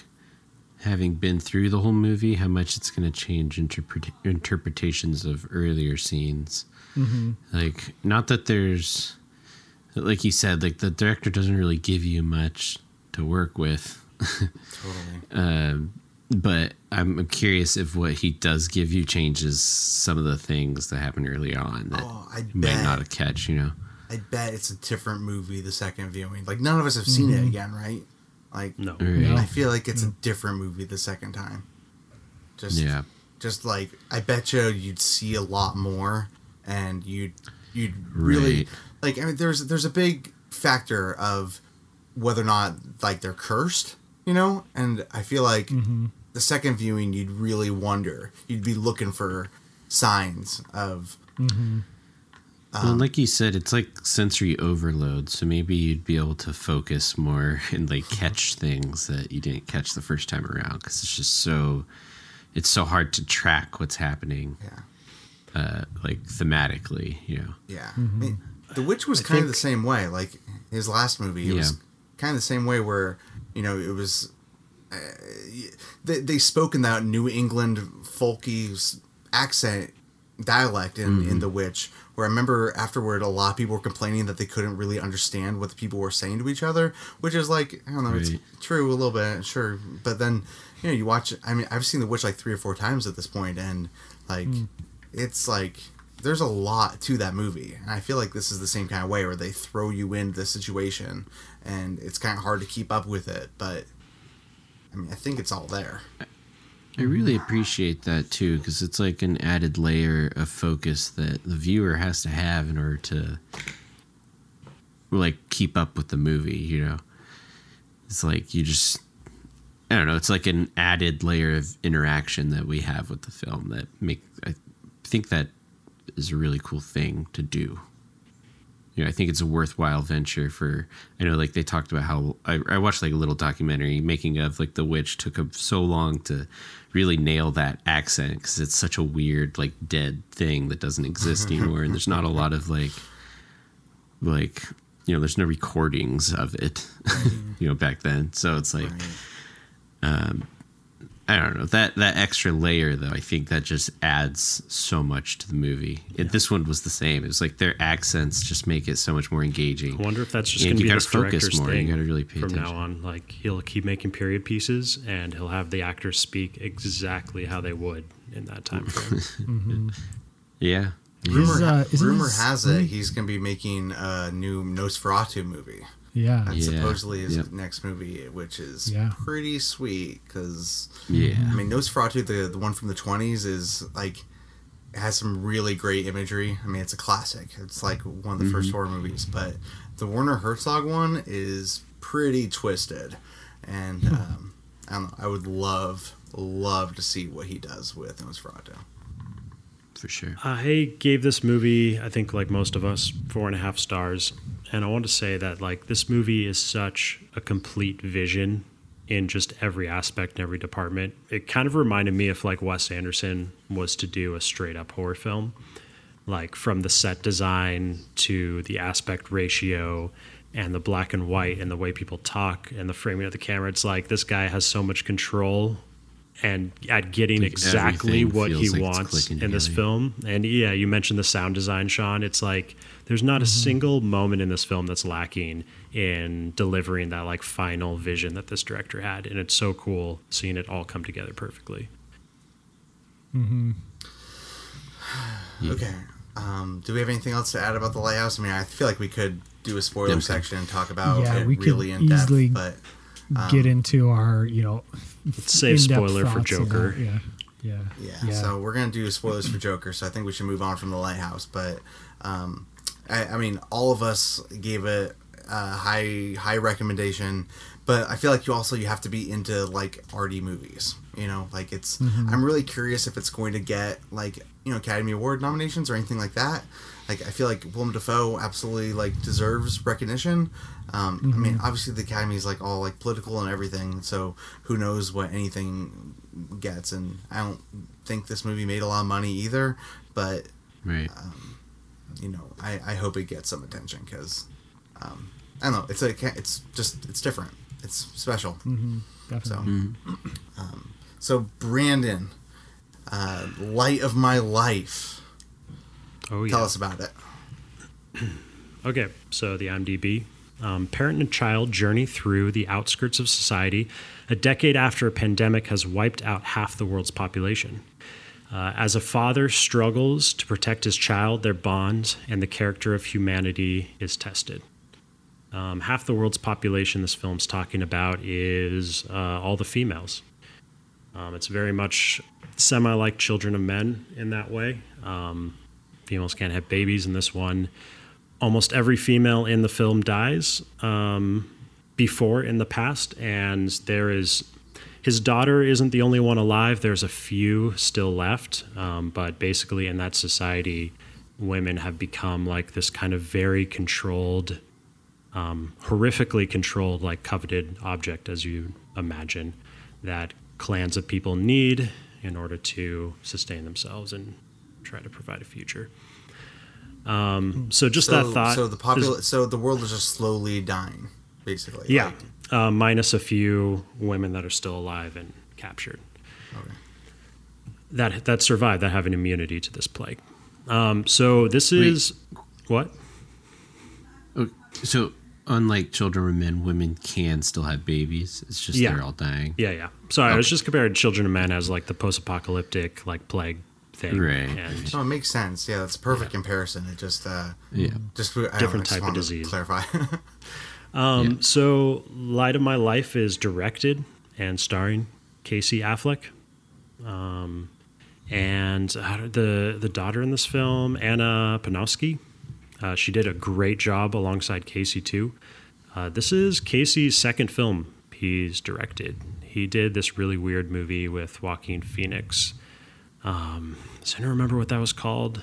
having been through the whole movie, how much it's going to change interpret- interpretations of earlier scenes. Mm-hmm. Like, not that there's, like you said, like the director doesn't really give you much to work with. Totally. [laughs] Um, but I'm, I'm curious if what he does give you changes some of the things that happened early on that Oh, I you might not catch, you know? I bet it's a different movie the second viewing. Like none of us have seen it mm-hmm. again, right? Like No, Right. I feel like it's a different movie the second time. Just Yeah. just like I bet you you'd see a lot more and you'd you'd really Right. like I mean there's there's a big factor of whether or not like they're cursed, you know? And I feel like mm-hmm. the second viewing you'd really wonder. You'd be looking for signs of mm-hmm. Well, like you said, it's like sensory overload. So maybe you'd be able to focus more [laughs] and like catch things that you didn't catch the first time around because it's just so it's so hard to track what's happening, yeah. uh, like thematically. You know, Yeah. I mean, the Witch was kind of the same way. Like his last movie, it was kind of the same way where, you know, it was. Uh, they, they spoke in that New England folky accent dialect in, in The Witch, where I remember afterward a lot of people were complaining that they couldn't really understand what the people were saying to each other, which is like, I don't know, it's true a little bit, sure. But then, you know, you watch, I mean, I've seen The Witch like three or four times at this point, and like, hmm. it's like, there's a lot to that movie. And I feel like this is the same kind of way where they throw you into the situation and it's kind of hard to keep up with it, but I mean, I think it's all there. I really appreciate that too because it's like an added layer of focus that the viewer has to have in order to like keep up with the movie. You know, it's like you just I don't know. It's like an added layer of interaction that we have with the film that make I think that is a really cool thing to do. You know, I think it's a worthwhile venture for. I know, like they talked about how I, I watched like a little documentary making of like the witch took so long to really nail that accent because it's such a weird like dead thing that doesn't exist anymore, and there's not a lot of like like you know, there's no recordings of it, [laughs] you know, back then. So it's like um, I don't know that that extra layer though. I think that just adds so much to the movie. It, this one was the same. It was like their accents just make it so much more engaging. I wonder if that's just And going to you be gotta this focus director's more. You gotta really pay from attention. now on. Like he'll keep making period pieces, and he'll have the actors speak exactly how they would in that time [laughs] frame. Yeah. Rumor, uh, rumor has it he's going to be making a new Nosferatu movie. Yeah. That's Yeah. supposedly his Yep. next movie, which is Yeah. pretty sweet because Yeah. I mean Nosferatu, the the one from the twenties, is like has some really great imagery. I mean, it's a classic. It's like one of the first mm-hmm. horror movies, but the Werner Herzog one is pretty twisted, and hmm. um, I don't know. I would love love to see what he does with Nosferatu. For sure. Uh, I gave this movie, I think, like most of us, four and a half stars. And I want to say that, like, this movie is such a complete vision in just every aspect and every department. It kind of reminded me if, like, Wes Anderson was to do a straight up horror film, like, from the set design to the aspect ratio and the black and white and the way people talk and the framing of the camera. It's like this guy has so much control and at getting Like exactly what he like wants in this film. And yeah, you mentioned the sound design, Sean. It's like there's not a single moment in this film that's lacking in delivering that like final vision that this director had. And it's so cool seeing it all come together perfectly. Mm-hmm. Okay. Um, do we have anything else to add about the lighthouse? I mean, I feel like we could do a spoiler Okay. section and talk about Yeah, it we could really in depth, easily- but get into our you know Let's save spoiler for Joker. about- yeah, yeah, Yeah, so we're gonna do spoilers for Joker, so I think we should move on from the Lighthouse. But um, I, I mean, all of us gave it a high high recommendation, but I feel like you also you have to be into like arty movies. You know, like it's. Mm-hmm. I'm really curious if it's going to get like you know Academy Award nominations or anything like that. Like I feel like Willem Dafoe absolutely like deserves recognition. Um, I mean, mm-hmm. obviously the Academy is like all like political and everything, so who knows what anything gets. And I don't think this movie made a lot of money either, but Right. Um, you know, I, I hope it gets some attention because um, I don't know. It's a it's just it's different. It's special. definitely. So Brandon, uh, light of my life. Oh yeah. Tell us about it. [clears throat] Okay, so the IMDb. Um, parent and child journey through the outskirts of society a decade after a pandemic has wiped out half the world's population. Uh, as a father struggles to protect his child, their bond and the character of humanity is tested. Um, half the world's population this film's talking about is uh, all the females. Um, it's very much semi like Children of Men in that way. Um, females can't have babies in this one almost every female in the film dies um, before in the past, and there is his daughter isn't the only one alive. There's a few still left, um, but basically in that society, women have become like this kind of very controlled, um, horrifically controlled, like coveted object, as you imagine, that clans of people need in order to sustain themselves and try to provide a future. Um, so just So, that thought. so the is- so the world is just slowly dying, basically. yeah, Like, uh, minus a few women that are still alive and captured. Okay. That that survived, that have an immunity to this plague. Um, so this is what? Oh, so unlike children of men, women can still have babies. It's just Yeah. they're all dying. Yeah, yeah. Sorry, I was just comparing Children of Men as like the post-apocalyptic like plague thing, Right. And No, it makes sense. Yeah, that's a perfect comparison. It just uh, Yeah. just I Different I just type of wanted to disease. Clarify. [laughs] Um, Yeah. So, Light of My Life is directed and starring Casey Affleck. Um, and uh, the the daughter in this film, Anna Pniowsky, uh, she did a great job alongside Casey too. Uh, this is Casey's second film he's directed. He did this really weird movie with Joaquin Phoenix. Um, does anyone remember what that was called?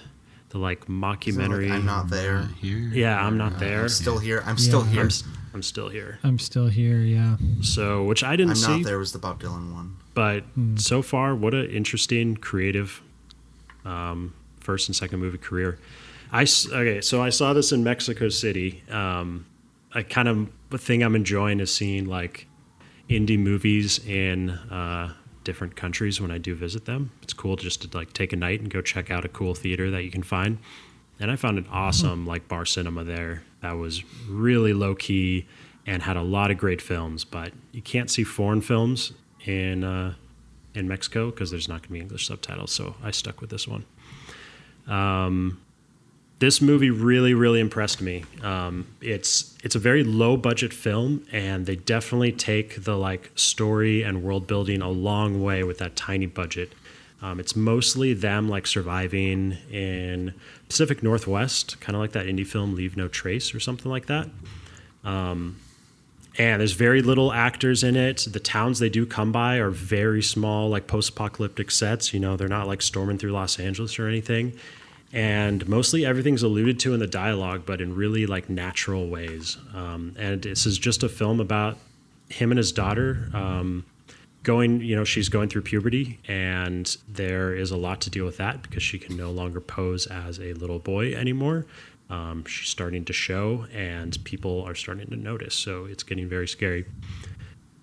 The like So, like, mockumentary. I'm not there. Here. yeah, I'm not there. I'm still here. I'm still Yeah. here. I'm, s- I'm still here. I'm still here. Yeah. So, which I didn't see I'm see. not there. Was the Bob Dylan one? but so far what an interesting creative um, first and second movie career I okay so i saw this in mexico city um, i kind of the thing i'm enjoying is seeing like indie movies in uh, different countries when i do visit them it's cool just to like take a night and go check out a cool theater that you can find and i found an awesome like bar cinema there that was really low key and had a lot of great films but you can't see foreign films in uh, in Mexico because there's not going to be English subtitles. So I stuck with this one. Um, this movie really, really impressed me. Um, it's it's a very low budget film, and they definitely take the like story and world building a long way with that tiny budget. Um, it's mostly them like surviving in Pacific Northwest, kind of like that indie film Leave No Trace or something like that and there's very little actors in it. The towns they do come by are very small, like post-apocalyptic sets. You know, they're not like storming through Los Angeles or anything. And mostly everything's alluded to in the dialogue, but in really like natural ways. Um, and this is just a film about him and his daughter um, going. You know, she's going through puberty, and there is a lot to deal with that because she can no longer pose as a little boy anymore. Um, she's starting to show, and people are starting to notice. So it's getting very scary.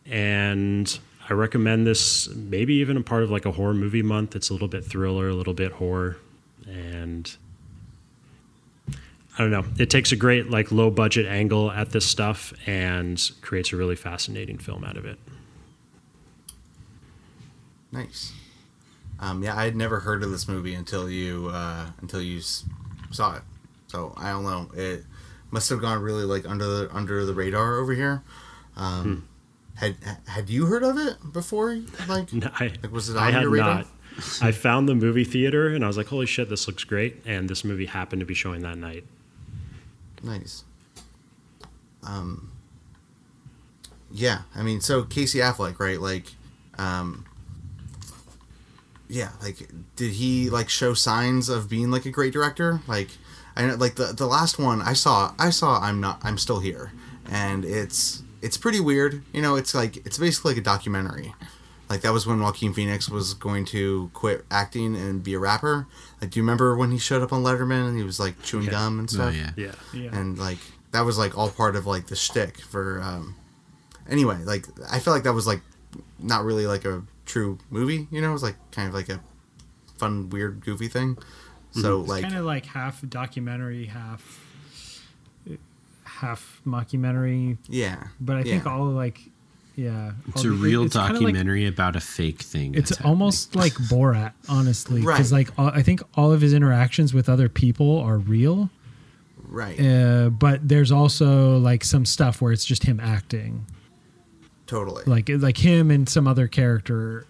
And I recommend this, maybe even a part of like a horror movie month. It's a little bit thriller, a little bit horror, and I don't know. It takes a great like low budget angle at this stuff and creates a really fascinating film out of it. Nice. Um, yeah, I had never heard of this movie until you uh, until you saw it. So I don't know. It must have gone really like under the under the radar over here. Um, had had you heard of it before? Like, [laughs] No, I, like was it I on had your radar? not. [laughs] I found the movie theater and I was like, "Holy shit, this looks great!" And this movie happened to be showing that night. Nice. Um. Yeah, I mean, so Casey Affleck, right? Like, um. Yeah, like, did he like show signs of being like a great director? Like, I know, like the the last one I saw, I saw I'm not, I'm still here, and it's it's pretty weird. You know, it's like it's basically like a documentary. Like that was when Joaquin Phoenix was going to quit acting and be a rapper. Like, do you remember when he showed up on Letterman and he was like chewing Yeah. gum and Oh stuff? yeah. Yeah, Yeah. and like that was like all part of like the shtick for um anyway like i feel like that was like not really like a true movie you know it was like kind of like a fun weird goofy thing so like kind of like half documentary, half half mockumentary. yeah But I think yeah. all like, yeah, It's all a real it's kinda like- documentary about a fake thing. it's almost like [laughs] Borat, honestly, because Right. like all, I think all of his interactions with other people are real, right uh, but there's also like some stuff where it's just him acting, totally like like him and some other character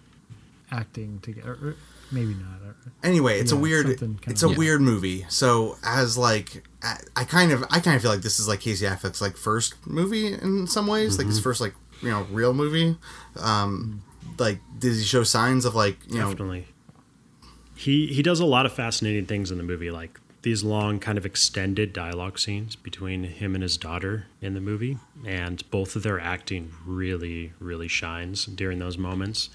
acting together. Or Maybe not. anyway it's a weird it's a Yeah. weird movie so as like I, I kind of i kind of feel like this is like casey affleck's like first movie in some ways like his Mm-hmm. first like you know real movie um like did he show signs of like you know definitely. He he does a lot of fascinating things in the movie, like these long, kind of extended dialogue scenes between him and his daughter in the movie, and both of their acting really, really shines during those moments,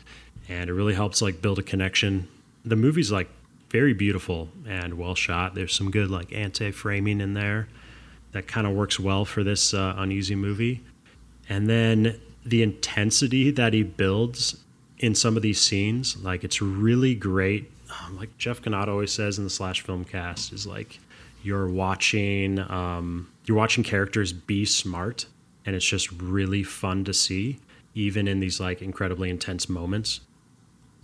and it really helps like build a connection. The movie's like very beautiful and well shot. There's some good like anti-framing in there that kind of works well for this uh, uneasy movie. And then the intensity that he builds in some of these scenes, like it's really great. Um, like Jeff Cannata always says in the slash film cast, is like you're watching um, you're watching characters be smart, and it's just really fun to see, even in these like incredibly intense moments.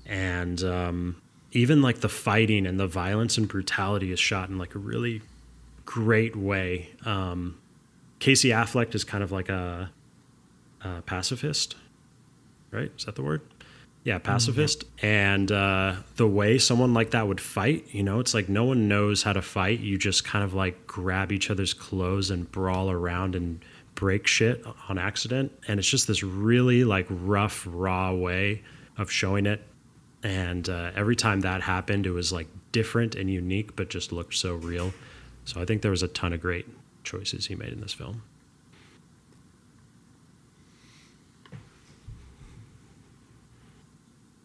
And um, even like the fighting and the violence and brutality is shot in like a really great way. Um, Casey Affleck is kind of like a, a pacifist, right? Is that the word? Yeah, pacifist. And uh, the way someone like that would fight, you know, it's like no one knows how to fight. You just kind of like grab each other's clothes and brawl around and break shit on accident. And it's just this really like rough, raw way of showing it. And uh, every time that happened, it was like different and unique, but just looked so real. So I think there was a ton of great choices he made in this film.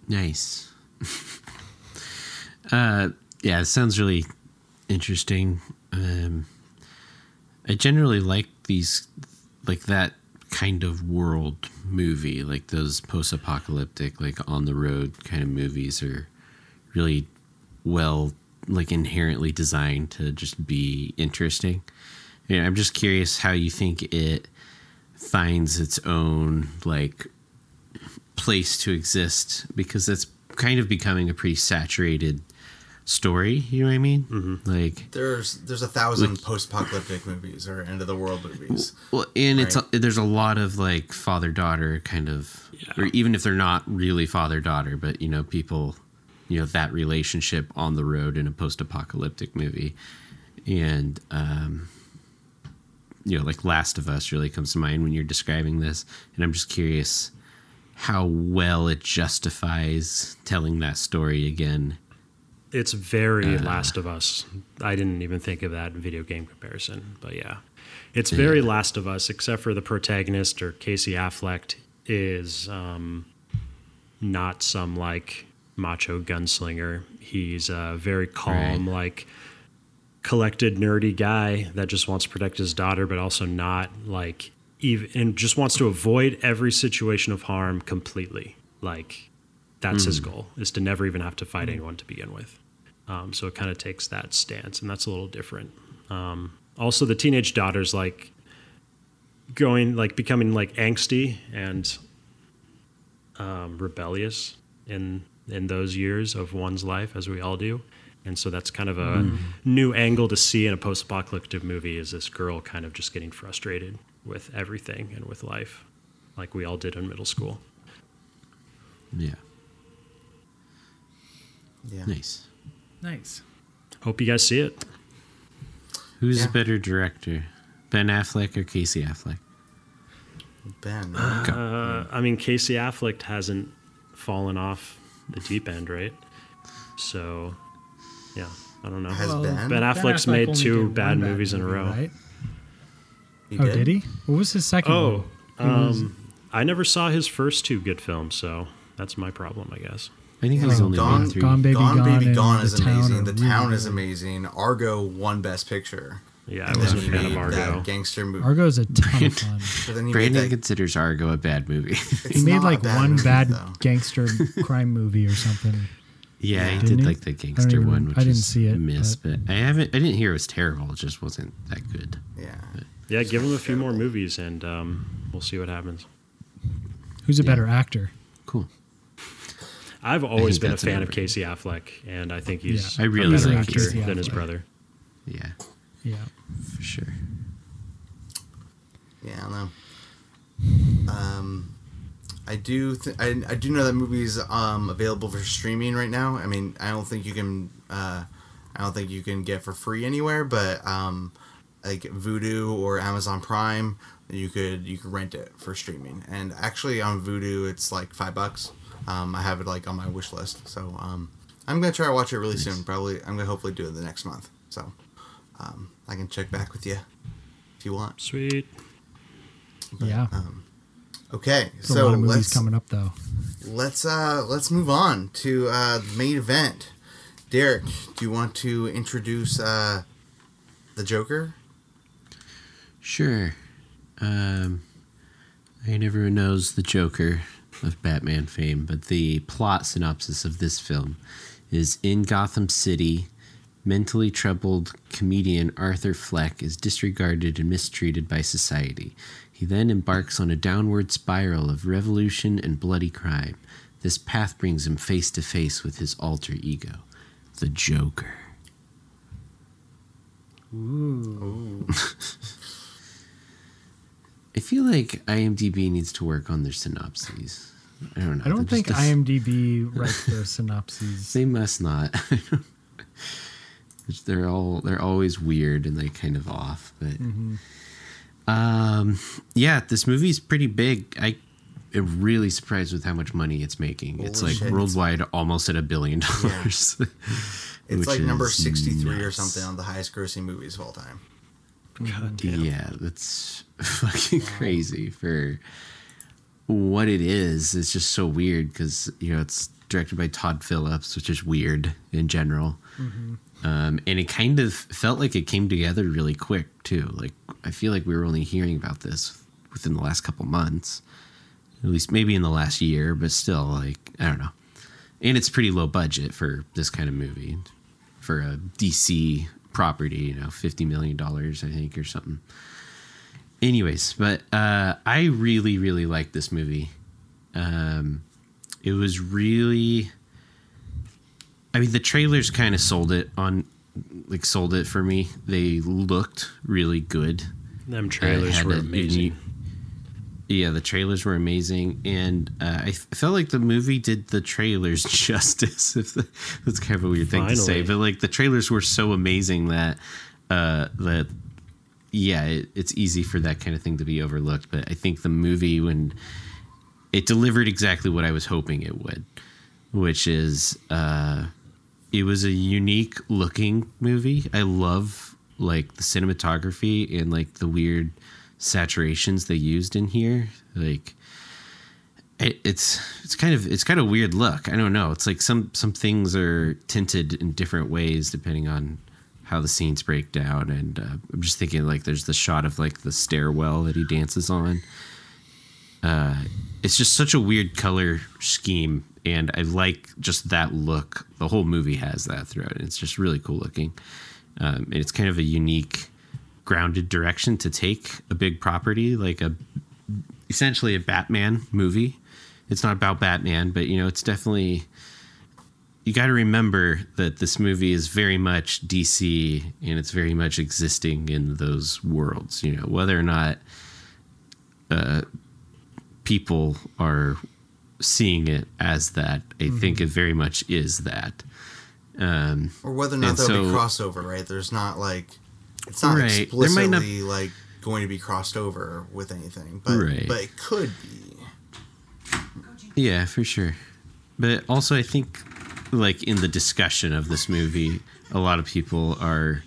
Nice. [laughs] uh, yeah, it sounds really interesting. Um, I generally like these, like that kind of world movie, like those post-apocalyptic, like on the road kind of movies, are really well, like inherently designed to just be interesting. Yeah, I'm just curious how you think it finds its own like place to exist because it's kind of becoming a pretty saturated story. You know what I mean? Mm-hmm. Like, There's there's a thousand post-apocalyptic movies or end of the world movies. well, and it's a, there's a lot of like father daughter kind of, or even if they're not really father daughter, but you know, people, you know, that relationship on the road in a post apocalyptic movie, and um, you know, like Last of Us really comes to mind when you're describing this, and I'm just curious how well it justifies telling that story again. It's very Last of Us. I didn't even think of that video game comparison, but yeah. It's very Last of Us, except for the protagonist or Casey Affleck is um, not some like macho gunslinger. He's a very calm, like collected, nerdy guy that just wants to protect his daughter, but also not like and just wants to avoid every situation of harm completely. Like that's his goal is to never even have to fight anyone to begin with. Um, so it kind of takes that stance, and that's a little different. Um, also, the teenage daughter's like going, like becoming like angsty and um, rebellious in in those years of one's life, as we all do. And so that's kind of a new angle to see in a post-apocalyptic movie. Is this girl kind of just getting frustrated with everything and with life? like we all did in middle school. Yeah. Yeah. Nice. Nice. Hope you guys see it. Who's Yeah. a better director, Ben Affleck or Casey Affleck? Ben. Uh, I mean, Casey Affleck hasn't fallen off the deep end, right? So, yeah, I don't know. Has Ben? Ben Affleck's made two did bad one movies in a row. Right? He Oh, did he? What was his second Oh, one? um, I never saw his first two good films, so that's my problem, I guess. I think he's Oh, only Gone, made three. Gone Baby Gone, Baby Gone Gone is The amazing. The really Town is amazing. Argo won Best Picture. Yeah, I wasn't then a fan of Argo. that gangster movie. Argo's a ton of [laughs] fun. But then he Brandon that, considers Argo a bad movie. it's He made not a like one movie, bad though. gangster [laughs] crime movie or something. yeah, he Didn't he? like the I gangster even- one, which I didn't is see it, miss, but, I haven't. I didn't hear it was terrible. It just wasn't that good. Yeah. Yeah, give him a few more movies, and um, we'll see what happens. Who's a better actor? Cool. I've always been a fan of overrated. Casey Affleck, and I think he's Yeah, I really a better like actor Casey than his brother. Yeah, Yeah. for sure. Yeah, I don't know. Um, I do. Th- I, I do know that movie's um available for streaming right now. I mean, I don't think you can. Uh, I don't think you can get for free anywhere, but um, like Vudu or Amazon Prime, you could you could rent it for streaming. And actually, on Vudu, it's like five bucks. Um, I have it like on my wish list, so um, I'm gonna try to watch it really soon. Probably, I'm gonna hopefully do it the next month. So, um, I can check back with you if you want. Sweet. yeah. Um, okay, There's a so lot of movies let's coming up though. let's uh let's move on to uh the main event. Derek, do you want to introduce uh the Joker? Sure. Um, I knows the Joker of Batman fame, but the plot synopsis of this film is in Gotham City, mentally troubled comedian Arthur Fleck is disregarded and mistreated by society. He then embarks on a downward spiral of revolution and bloody crime. This path brings him face to face with his alter ego, the Joker. [laughs] I feel like IMDb needs to work on their synopses. I don't know. I don't They're think just- IMDb writes their synopses. [laughs] They must not. [laughs] they're all they're always weird and they kind of off. But um, yeah, this movie's pretty big. I am really surprised with how much money it's making. it's like shit. worldwide almost at a billion dollars. [laughs] It's which like number 63 or something on the highest grossing movies of all time. God damn. Yeah, that's [laughs] fucking crazy for what it is. It's just so weird because you know it's directed by Todd Phillips, which is weird in general. Um, and it kind of felt like it came together really quick too. Like I feel like we were only hearing about this within the last couple months, at least maybe in the last year, but still, like I don't know. And it's pretty low budget for this kind of movie, for a DC property. You know, fifty million dollars, I think, or something. Anyways, but uh, I really, really liked this movie. Um, it was really. I mean, the trailers kind of sold it on, like, sold it for me. They looked really good. Them trailers were amazing. Yeah, the trailers were amazing, and uh, I f- felt like the movie did the trailers [laughs] justice. If the, that's kind of a weird thing to say, but like the trailers were so amazing that uh, that yeah, it, it's easy for that kind of thing to be overlooked. But I think the movie when it delivered exactly what I was hoping it would, which is uh, it was a unique looking movie. I love like the cinematography and like the weird saturations they used in here. Like it, it's it's kind of it's kind of weird look. I don't know. It's like some some things are tinted in different ways depending on how the scenes break down. And uh, I'm just thinking like there's the shot of like the stairwell that he dances on. Uh, it's just such a weird color scheme, and I like just that look. The whole movie has that throughout. It's just really cool looking, um, and it's kind of a unique, grounded direction to take a big property like a essentially a Batman movie. It's not about Batman, but you know, it's definitely you got to remember that this movie is very much DC and it's very much existing in those worlds, you know, whether or not uh, people are seeing it as that. I Mm-hmm. think it very much is that. Um, or whether or not there'll be crossover, right? There's not like it's not Right. Might not- explicitly like going to be crossed over with anything, but Right. but it could be. Yeah, for sure. But also, I think, like in the discussion of this movie, a lot of people are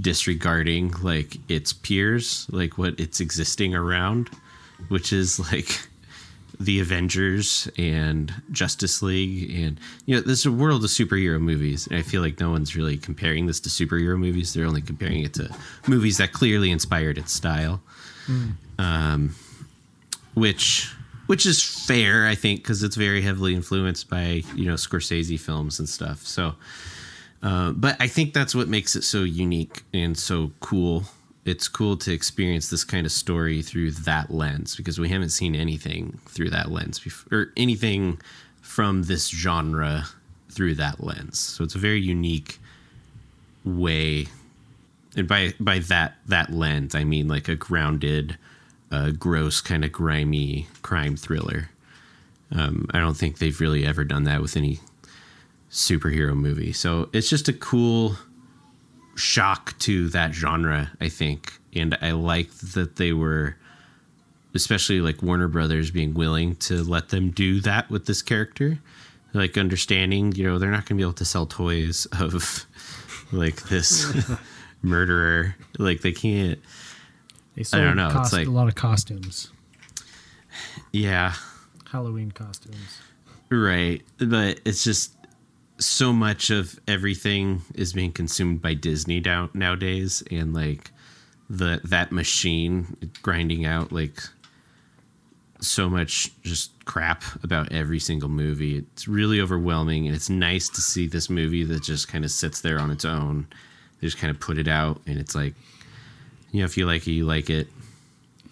disregarding like its peers, like what it's existing around, which is like the Avengers and Justice League, and you know, this is a world of superhero movies. And I feel like no one's really comparing this to superhero movies. They're only comparing it to movies that clearly inspired its style which which is fair, I think, because it's very heavily influenced by you know Scorsese films and stuff. So, uh, but I think that's what makes it so unique and so cool. It's cool to experience this kind of story through that lens because we haven't seen anything through that lens before, or anything from this genre through that lens. So it's a very unique way and by by that that lens i mean like a grounded uh, gross kind of grimy crime thriller um, i don't think they've really ever done that with any superhero movie so it's just a cool shock to that genre i think. And i like that they were especially like warner brothers being willing to let them do that with this character. Like understanding you know they're not going to be able to sell toys of like this [laughs] murderer. Like they can't. They sold don't know, it's cost- like- a lot of costumes, yeah. Halloween costumes. right. But it's just so much of everything is being consumed by disney now, nowadays and like the that machine grinding out like so much just crap about every single movie. It's really overwhelming and it's nice to see this movie that just kind of sits there on its own. They just kind of put it out and it's like you know if you like it you like it.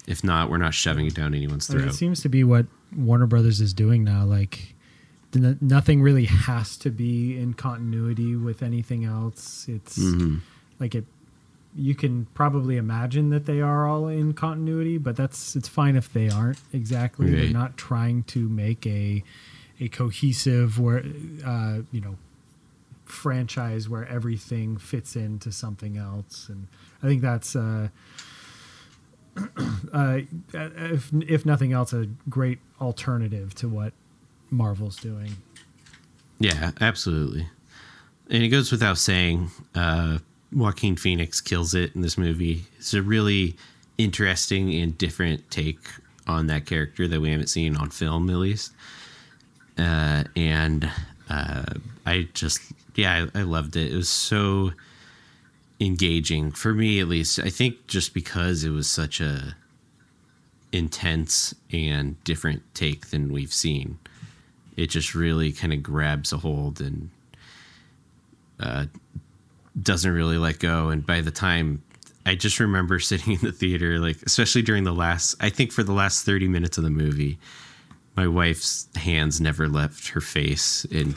If not we're not shoving it down anyone's I mean, throat. it seems to be what Warner Brothers is doing now. Like, nothing really has to be in continuity with anything else. It's Mm-hmm. like it. You can probably imagine that they are all in continuity, but that's it's fine if they aren't exactly. They're not trying to make a a cohesive where uh, you know franchise where everything fits into something else, and I think that's. Uh, [clears throat] uh, if if nothing else, a great alternative to what Marvel's doing. Yeah, absolutely. And it goes without saying, uh, Joaquin Phoenix kills it in this movie. It's a really interesting and different take on that character that we haven't seen on film, at least. Uh, and uh, I just, yeah, I, I loved it. It was so engaging for me, at least. I think just because it was such a intense and different take than we've seen it just really kind of grabs a hold and uh, doesn't really let go. And by the time I just remember [laughs] sitting in the theater, like especially during the last, I think for the last thirty minutes of the movie, my wife's hands never left her face in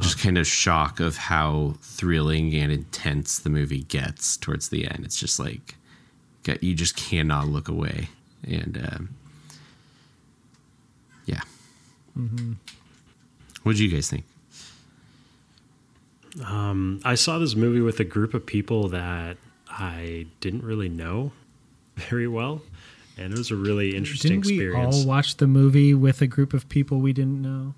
just kind of shock of how thrilling and intense the movie gets towards the end. It's just like you just cannot look away, and um, yeah. What did you guys think? Um, I saw this movie with a group of people that I didn't really know [laughs] very well, and it was a really interesting Didn't we experience. all watch the movie with a group of people we didn't know?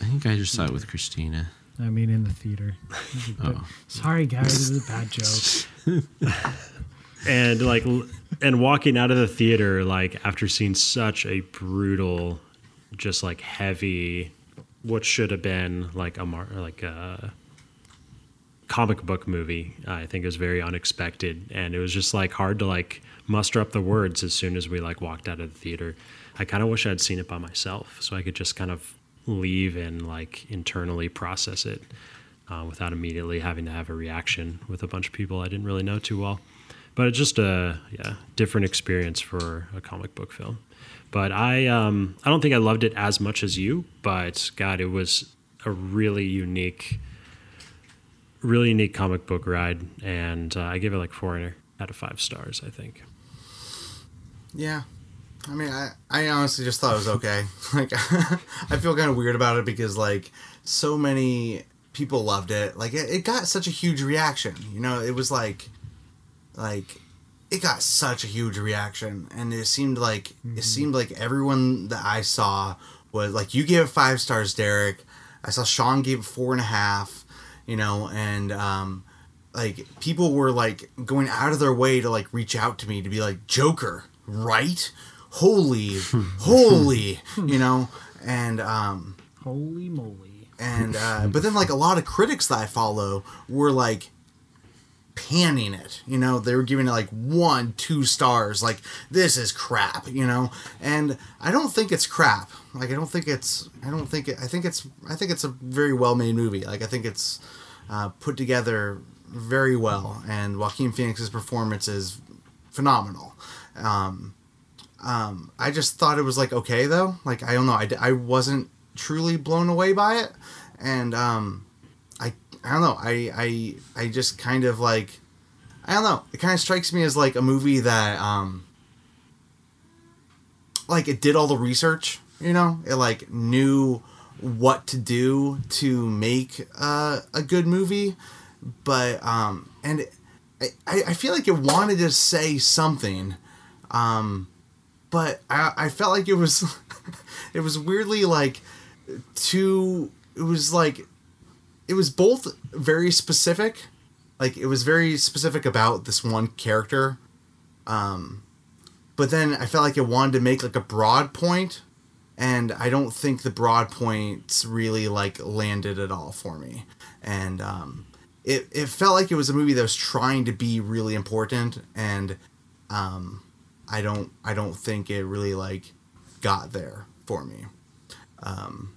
I think I just saw it with Christina. I mean, in the theater. [laughs] Oh. Sorry, guys, this is a bad joke. [laughs] and like and walking out of the theater like after seeing such a brutal just like heavy what should have been like a mar- like a comic book movie i think it was very unexpected and it was just like hard to like muster up the words as soon as we like walked out of the theater i kind of wish i'd seen it by myself so i could just kind of leave and like internally process it uh, without immediately having to have a reaction with a bunch of people I didn't really know too well. But it's just a yeah different experience for a comic book film. But I um, I don't think I loved it as much as you. But God, it was a really unique, really unique comic book ride, and uh, I give it like four out of five stars. I think. Yeah, I mean, I, I honestly just thought it was okay. [laughs] Like, [laughs] I feel kind of weird about it because like so many people loved it. Like, it, it got such a huge reaction. You know, it was like, like, it got such a huge reaction, and it seemed like it seemed like everyone that I saw was like, you gave it five stars, Derek. I saw Sean gave it four and a half. You know, and um, like people were like going out of their way to like reach out to me to be like Joker, right? Holy, [laughs] holy, you know, and um, Holy moly! and uh, [laughs] but then like a lot of critics that I follow were like panning it you know? They were giving it like one two stars like this is crap you know? And i don't think it's crap. Like i don't think it's i don't think it i think it's i think it's a very well made movie. Like i think it's uh, put together very well and joaquin phoenix's performance is phenomenal. Um, um, i just thought it was like okay though. Like i don't know. I, I wasn't truly blown away by it. And um, I don't know. I I I just kind of like I don't know. It kind of strikes me as like a movie that um like it did all the research, you know? It like knew what to do to make uh, a good movie, but um and I I feel like it wanted to say something um but I I felt like it was [laughs] it was weirdly like too it was like it was both very specific like it was very specific about this one character um but then i felt like it wanted to make like a broad point and i don't think the broad points really like landed at all for me. And um it, it felt like it was a movie that was trying to be really important and um i don't i don't think it really like got there for me. Um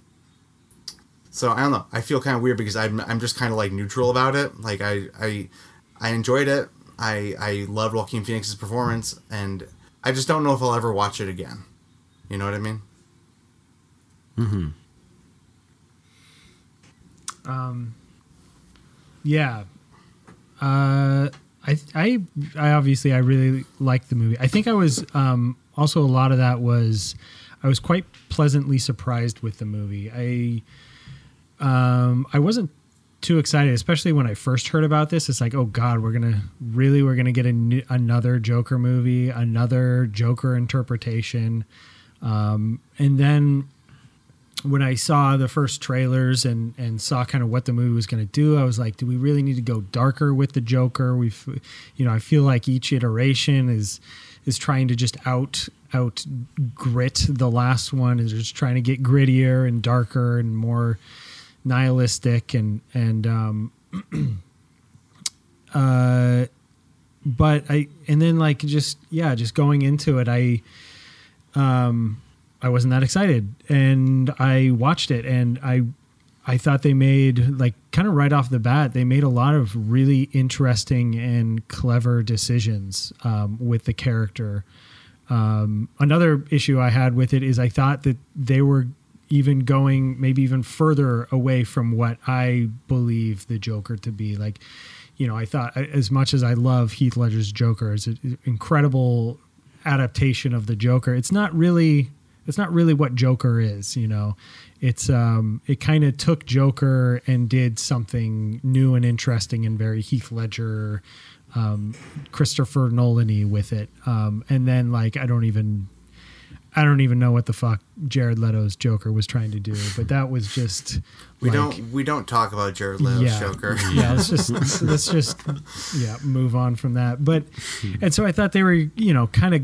so I don't know. I feel kind of weird because I'm I'm just kind of like neutral about it. Like I I I enjoyed it. I I loved Joaquin Phoenix's performance, and I just don't know if I'll ever watch it again. You know what I mean? Hmm. Um. Yeah. Uh, I, I, I obviously I really liked the movie. I think I was um, also a lot of that was I was quite pleasantly surprised with the movie. I um, I wasn't too excited, especially when I first heard about this. It's like, oh God, we're gonna really we're gonna get new, another Joker movie, another Joker interpretation, um, and then when I saw the first trailers and and saw kind of what the movie was to do, I was like, do we really need to go darker with the Joker? We've, you know, I feel like each iteration is is trying to just out out grit the last one is just trying to get grittier and darker and more nihilistic and and um [clears throat] uh but I and then like just yeah just going into it I um I wasn't that excited and I watched it and I I thought they made like kind of right off the bat they made a lot of really interesting and clever decisions um, with the character. Um, another issue I had with it is I thought that they were even going maybe even further away from what I believe the Joker to be. Like, you know, I thought as much as I love Heath Ledger's Joker, it's an incredible adaptation of the Joker. It's not really it's not really what Joker is, you know. It's um it kind of took Joker and did something new and interesting and very Heath Ledger um Christopher Nolan-y with it. Um and then like I don't even I don't even know what the fuck Jared Leto's Joker was trying to do, but that was just We like, don't we don't talk about Jared Leto's yeah, Joker. [laughs] Yeah, let's just let's just yeah move on from that. But and so I thought they were you know kind of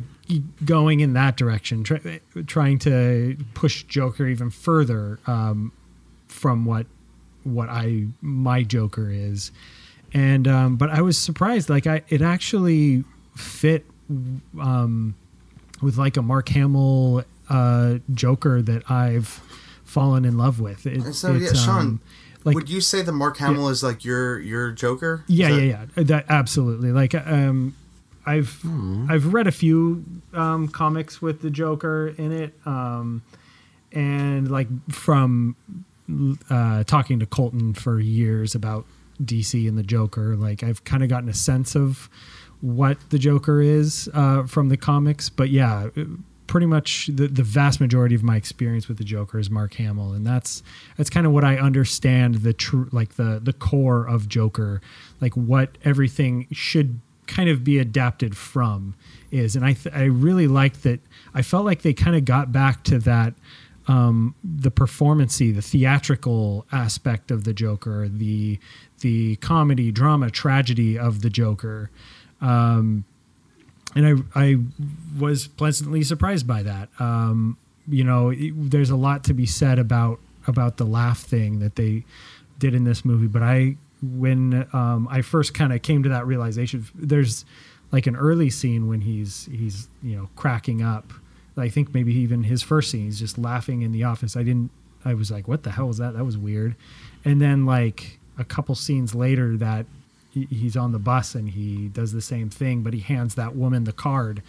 going in that direction, try, trying to push Joker even further um, from what what I my Joker is, and um, but I was surprised like I it actually fit um, with like a Mark Hamill uh, Joker that I've fallen in love with. It, And so yeah, Sean, um, like would you say that Mark Hamill is like your your Joker? Is yeah, that- yeah, yeah. That absolutely. Like, um, I've I've read a few um, comics with the Joker in it, um, and like from uh, talking to Colton for years about DC and the Joker, like I've kind of gotten a sense of what the Joker is uh, from the comics. But yeah, pretty much the, the vast majority of my experience with the Joker is Mark Hamill, and that's that's kind of what I understand the true like the the core of Joker, like what everything should kind of be adapted from is, and I th- I really liked that. I felt like they kind of got back to that. Um, the performancy, the theatrical aspect of the Joker, the the comedy, drama, tragedy of the Joker, um, and I I was pleasantly surprised by that. Um, you know, it, there's a lot to be said about about the laugh thing that they did in this movie, but I when um, I first kind of came to that realization, there's like an early scene when he's he's you know cracking up. I think maybe even his first scene, he's just laughing in the office. I didn't. I was like, "What the hell was that? That was weird." And then like a couple scenes later, that he's on the bus and he does the same thing, but he hands that woman the card,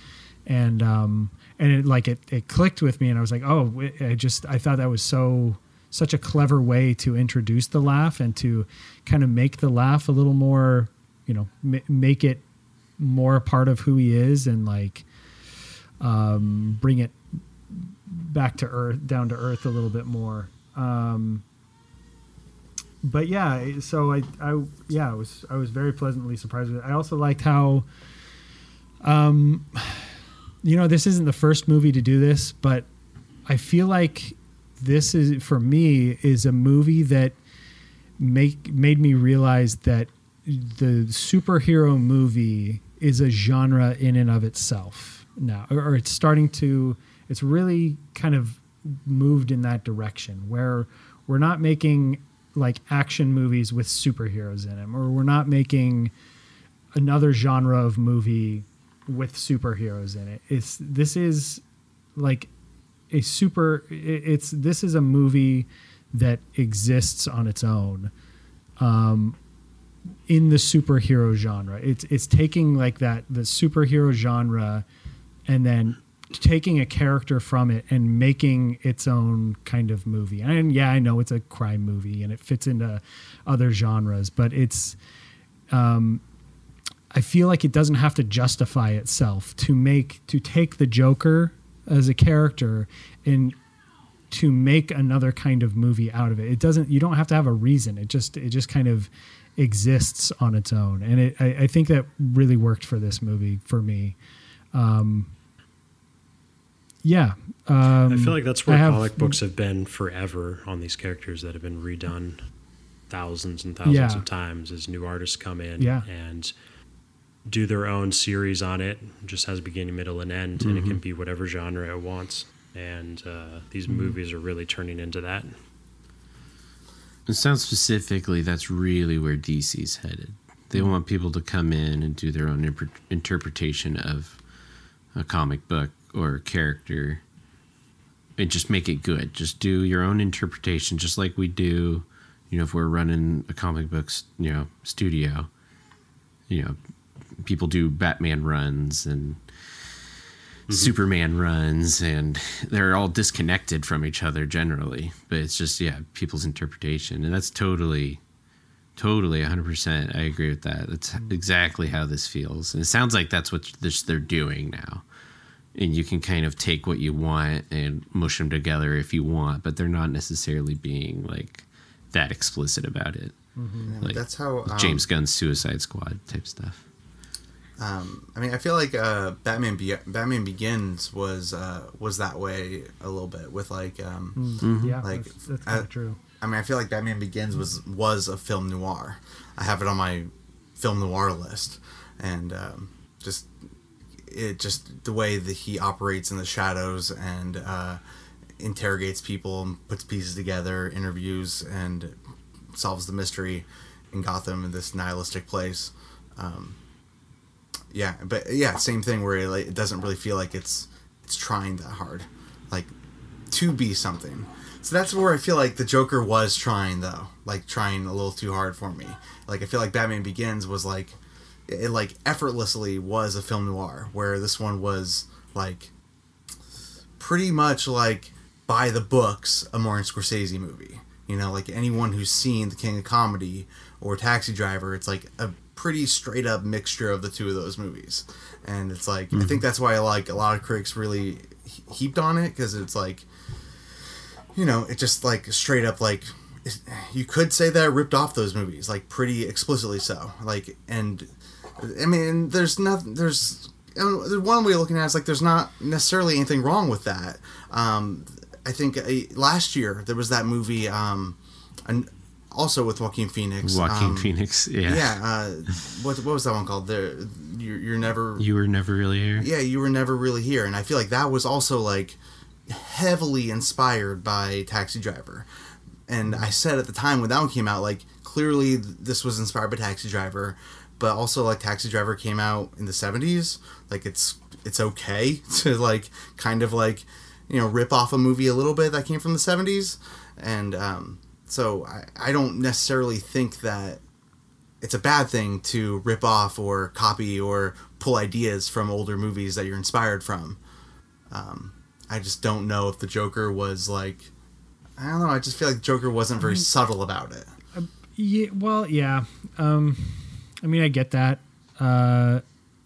and um, and it like it it clicked with me, and I was like, oh, I just I thought that was so such a clever way to introduce the laugh and to kind of make the laugh a little more, you know, m- make it more a part of who he is and like um, bring it back to earth, down to earth a little bit more. Um, but yeah, so I, I, yeah, I was, I was very pleasantly surprised with it. I also liked how, um, you know, this isn't the first movie to do this, but I feel like this is for me is a movie that make made me realize that the superhero movie is a genre in and of itself now, or, or it's starting to. It's really kind of moved in that direction where we're not making like action movies with superheroes in them, or we're not making another genre of movie with superheroes in it. It's this is like a super. It's this is a movie that exists on its own, um, in the superhero genre. It's it's taking like that the superhero genre, and then taking a character from it and making its own kind of movie. And yeah, I know it's a crime movie and it fits into other genres, but it's um, I feel like it doesn't have to justify itself to make to take the Joker as a character and to make another kind of movie out of it. It doesn't you don't have to have a reason. It just it just kind of exists on its own. And it, I, I think that really worked for this movie for me. Um, yeah. Um, I feel like that's where have- comic books have been forever on these characters that have been redone thousands and thousands Yeah. of times as new artists come in Yeah. and do their own series on it. Just has beginning, middle, and end, and it Mm-hmm. can be whatever genre it wants. And uh, these movies are really turning into that. It sounds specifically that's really where DC's headed. They want people to come in and do their own imper- interpretation of a comic book or character and just make it good. Just do your own interpretation, just like we do, you know, if we're running a comic books, you know, studio. You know, people do Batman runs and mm-hmm. Superman runs, and they're all disconnected from each other generally. But it's just yeah, people's interpretation, and that's totally, totally 100. percent I agree with that. That's mm-hmm. exactly how this feels, and it sounds like that's what this they're doing now. And you can kind of take what you want and mush them together if you want, but they're not necessarily being like that explicit about it. Yeah, Like, that's how um, James Gunn's Suicide Squad type stuff. Um, I mean, I feel like uh, Batman Be- Batman Begins was uh, was that way a little bit with like. Um, yeah, like, that's, that's I- true. I mean, I feel like Batman Begins was was a film noir. I have it on my film noir list, and um, just it just the way that he operates in the shadows and uh, interrogates people and puts pieces together, interviews and solves the mystery in Gotham in this nihilistic place. Um, yeah, but yeah, same thing where it, like, it doesn't really feel like it's it's trying that hard, like to be something. So that's where I feel like the Joker was trying though, like trying a little too hard for me. Like I feel like Batman Begins was like it like effortlessly was a film noir, where this one was like pretty much like by the books a Martin Scorsese movie. You know, like anyone who's seen The King of Comedy or Taxi Driver, it's like a pretty straight up mixture of the two of those movies. And it's like I think mm-hmm. that's why like a lot of critics really heaped on it because it's like, you know, it just like straight up like you could say that it ripped off those movies like pretty explicitly so like and I mean there's nothing there's one way of looking at it is like there's not necessarily anything wrong with that. Um, I think uh, last year there was that movie, um, and also with Joaquin Phoenix. Joaquin um, Phoenix, yeah. Yeah. Uh, what what was that one called? There, you're, you're never. You were never really here. Yeah, you were never really here, and I feel like that was also like heavily inspired by Taxi Driver. And I said at the time when that one came out, like clearly this was inspired by Taxi Driver, but also like Taxi Driver came out in the '70s. Like it's it's okay [laughs] to like kind of like you know rip off a movie a little bit that came from the 70s and um, so I, I don't necessarily think that it's a bad thing to rip off or copy or pull ideas from older movies that you're inspired from. Um, i just don't know if the joker was like i don't know i just feel like joker wasn't very I mean, subtle about it. Uh, yeah well yeah um, i mean i get that uh,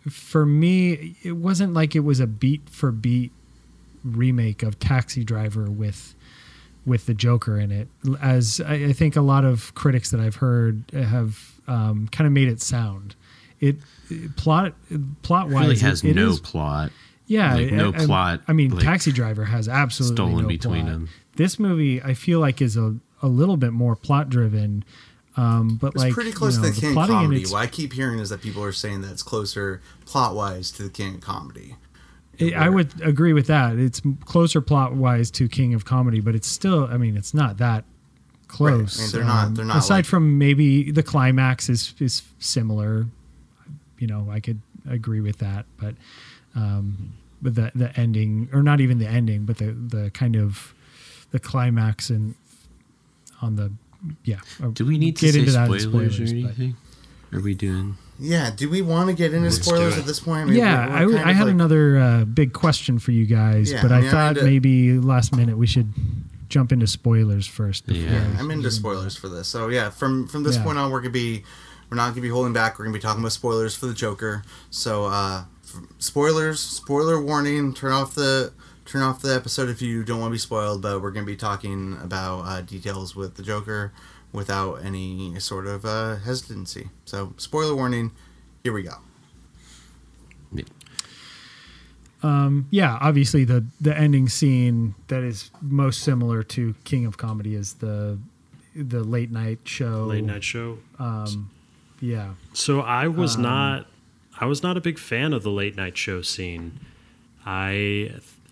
for me it wasn't like it was a beat for beat remake of Taxi Driver with with the Joker in it. As I, I think a lot of critics that I've heard have um, kind of made it sound. It, it plot plot wise really has it, it no is, plot. Yeah, like, no I, plot. I mean, like, Taxi Driver has absolutely stolen no between plot. them. This movie, I feel like, is a a little bit more plot driven. Um, but it's like pretty close you know, to the King of comedy. What I keep hearing is that people are saying that it's closer plot wise to the King of comedy. I would agree with that. It's closer plot wise to King of Comedy, but it's still. I mean, it's not that close. Right. I mean, they're not. They're not. aside like, from maybe the climax is is similar. You know, I could agree with that, but um, but the the ending, or not even the ending, but the the kind of the climax and on the yeah. Do we need to get into spoilers, spoilers or anything? Are we doing? Yeah, do we want to get into Let's spoilers at this point? I mean, yeah, we're, we're I, I had like, another uh, big question for you guys, yeah, but I, mean, thought into, maybe last minute we should jump into spoilers first. Yeah, I'm into spoilers for this. So yeah, from from this yeah. point on, we're gonna be we're not gonna be holding back. We're gonna be talking about spoilers for the Joker. So uh, spoilers, spoiler warning. Turn off the turn off the episode if you don't want to be spoiled. But we're gonna be talking about uh, details with the Joker without any sort of uh, hesitancy. So, spoiler warning, here we go. Yeah. Um, yeah, obviously the the ending scene that is most similar to King of Comedy is the the late night show. Late night show. Um, yeah. So I was um, not I was not a big fan of the late night show scene. I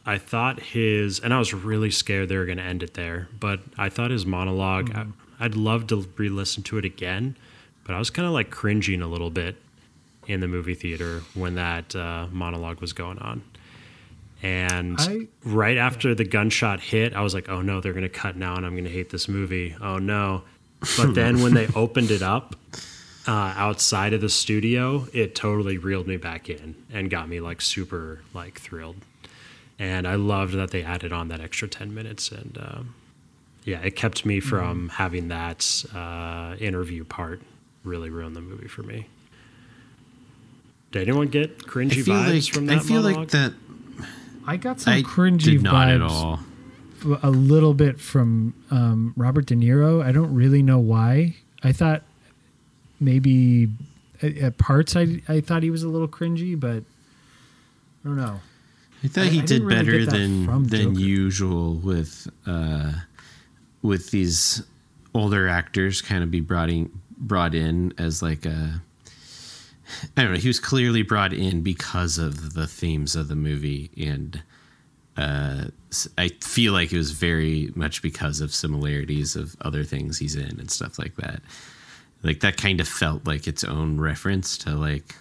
I thought his and I was really scared they were going to end it there, but I thought his monolog mm-hmm. I'd love to re-listen to it again, but I was kind of like cringing a little bit in the movie theater when that uh, monologue was going on. And I, right after yeah. the gunshot hit, I was like, "Oh no, they're going to cut now, and I'm going to hate this movie." Oh no! But then when they [laughs] opened it up uh, outside of the studio, it totally reeled me back in and got me like super like thrilled. And I loved that they added on that extra ten minutes, and um, yeah, it kept me from mm. having that uh, interview part really ruin the movie for me. Did anyone get cringy vibes like, from that? I feel monologue? like that. I got some I cringy vibes. at all. A little bit from um, Robert De Niro. I don't really know why. I thought maybe at, at, parts I I thought he was a little cringy, but I don't know. I thought he I, did I better really than than usual with uh, with these older actors kind of be brought in brought in as like a I don't know. He was clearly brought in because of the themes of the movie, and uh, I feel like it was very much because of similarities of other things he's in and stuff like that. Like that kind of felt like its own reference to like.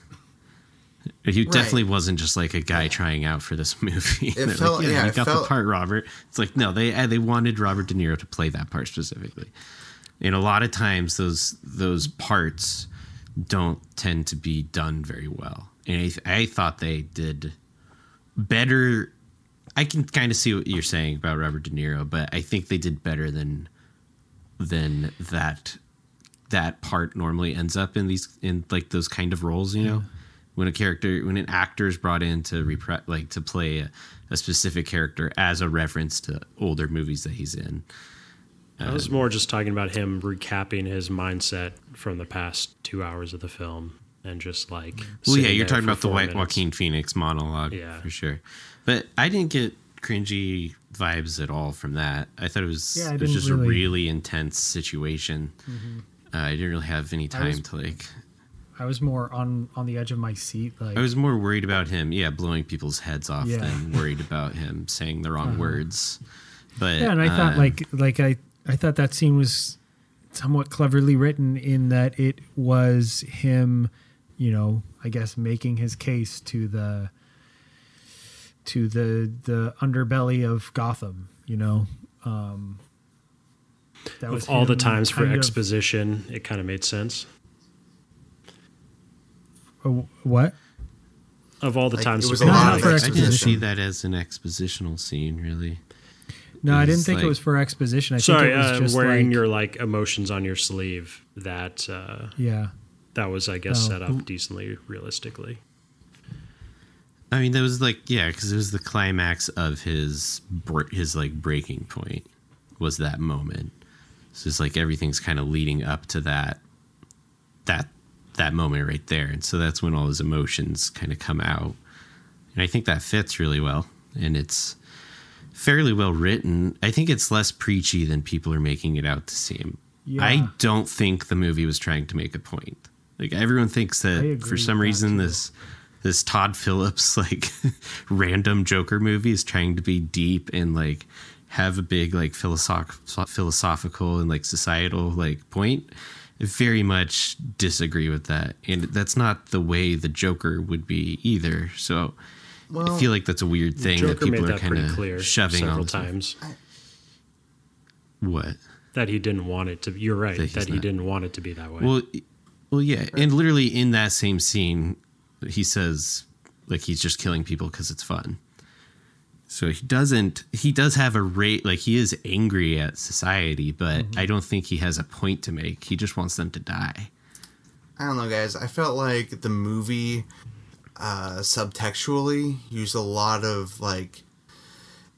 He right. definitely wasn't just like a guy trying out for this [laughs] movie. It felt, like, yeah, yeah, you got felt, the part, Robert. It's like no, they uh, they wanted Robert De Niro to play that part specifically, and a lot of times those those parts don't tend to be done very well. And I, I thought they did better. I can kind of see what you're saying about Robert De Niro, but I think they did better than than that that part normally ends up in these in like those kind of roles, you know, when a character when an actor is brought in to repre- like to play a, a specific character as a reference to older movies that he's in. I was more just talking about him recapping his mindset from the past two hours of the film and just like. Well, yeah, you're talking about the White minutes. Joaquin Phoenix monologue, Yeah. for sure. But I didn't get cringy vibes at all from that. I thought it was Yeah, it was just really- a really intense situation. Uh, I didn't really have any time was- to like. I was more on on the edge of my seat. Like I was more worried about him, yeah, blowing people's heads off Yeah. than worried about him saying the wrong words. But yeah, and I thought uh, like like I I thought that scene was somewhat cleverly written in that it was him, you know, I guess making his case to the to the the underbelly of Gotham. You know, um, that Of all the times for kind of- exposition, it kind of made sense. What? Of all the Like, times it to was be a lot Not of for I didn't see that as an expositional scene, really. No, I didn't think like- it was for exposition. I sorry, think it was uh, just wearing like, your like emotions on your sleeve. That uh, yeah. that was, I guess, Oh. set up decently realistically. I mean, that was like yeah, because it was the climax of his his like breaking point was that moment. So it's like everything's kind of leading up to that that that moment right there, and so that's when all his emotions kind of come out, and I think that fits really well, and it's fairly well written. I think it's less preachy than people are making it out to seem. Yeah. I don't think the movie was trying to make a point. Like everyone thinks that for some that, reason too. this this Todd Phillips [laughs] like random Joker movie is trying to be deep and like have a big like philosoph- philosophical and like societal like point. I very much disagree with that, and that's not the way the Joker would be either. So Well, I feel like that's a weird thing Joker that people made are kind pretty of clear shoving several on times What? that he didn't want it to. You're right That that he not- didn't want it to be that way. Well, well, yeah, and literally in that same scene, he says like he's just killing people because it's fun. So he doesn't. He does have a rate. Like he is angry at society, but I don't think he has a point to make. He just wants them to die. I don't know, guys. I felt like the movie uh, subtextually used a lot of like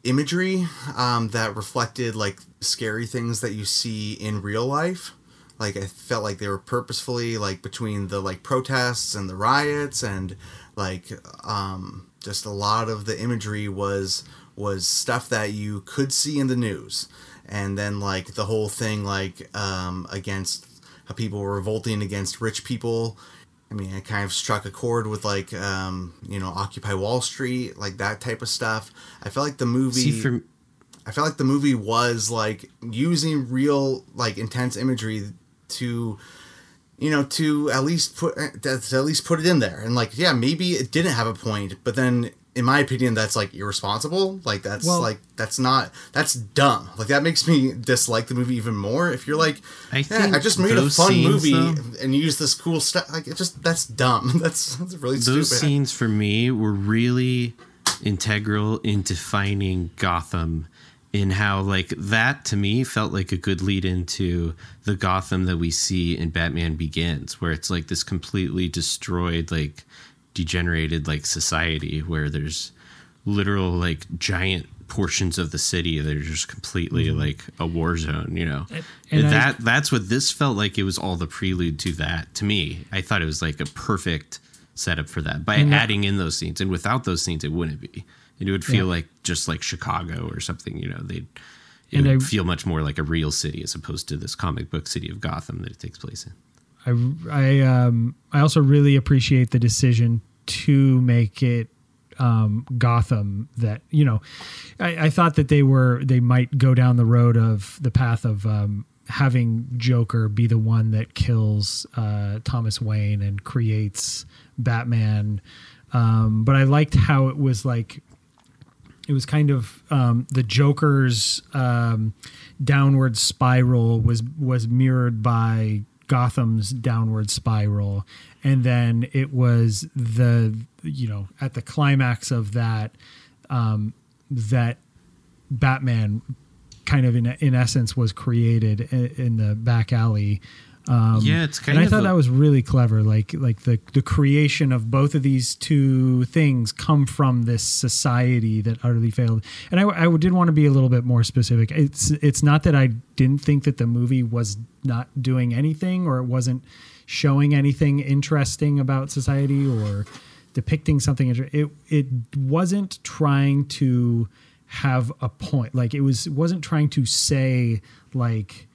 imagery um, that reflected like scary things that you see in real life. Like I felt like they were purposefully like between the like protests and the riots and like um, just a lot of the imagery was was stuff that you could see in the news. And then like the whole thing like um, against how people were revolting against rich people. I mean it kind of struck a chord with like um, you know occupy wall street like that type of stuff. I felt like the movie See, for I felt like the movie was like using real like intense imagery to you know to at least put eh, to at least put it in there. And like yeah maybe it didn't have a point but then in my opinion that's like irresponsible. Like that's Well- like that's not that's dumb. Like that makes me dislike the movie even more. If you're like I I just made a fun scenes, movie though- and use this cool stuff like it just that's dumb. [laughs] That's, that's really those stupid. scenes for me were really integral in defining Gotham in how like that to me felt like a good lead into the Gotham that we see in Batman Begins where it's like this completely destroyed like degenerated like society where there's literal like giant portions of the city that are just completely mm-hmm. like a war zone you know? And and I- that that's what this felt like it was all the prelude to that to me. I thought it was like a perfect setup for that. By adding in those scenes and without those scenes it wouldn't be it would feel like just like chicago or something you know they'd it And would I- feel much more like a real city as opposed to this comic book city of gotham that it takes place in. I I um I also really appreciate the decision to make it um, Gotham that you know I, I thought that they were they might go down the road of the path of um, having Joker be the one that kills uh, Thomas Wayne and creates Batman. Um, but I liked how it was like it was kind of um, the Joker's um, downward spiral was was mirrored by Gotham's downward spiral, and then it was the you know at the climax of that um, that Batman kind of in in essence was created in, in the back alley Um, yeah, it's kind and I thought a- that was really clever. Like like the the creation of both of these two things come from this society that utterly failed. And I, I did want to be a little bit more specific. It's it's not that I didn't think that the movie was not doing anything or it wasn't showing anything interesting about society or depicting something. It it wasn't trying to have a point. Like it was it wasn't trying to say like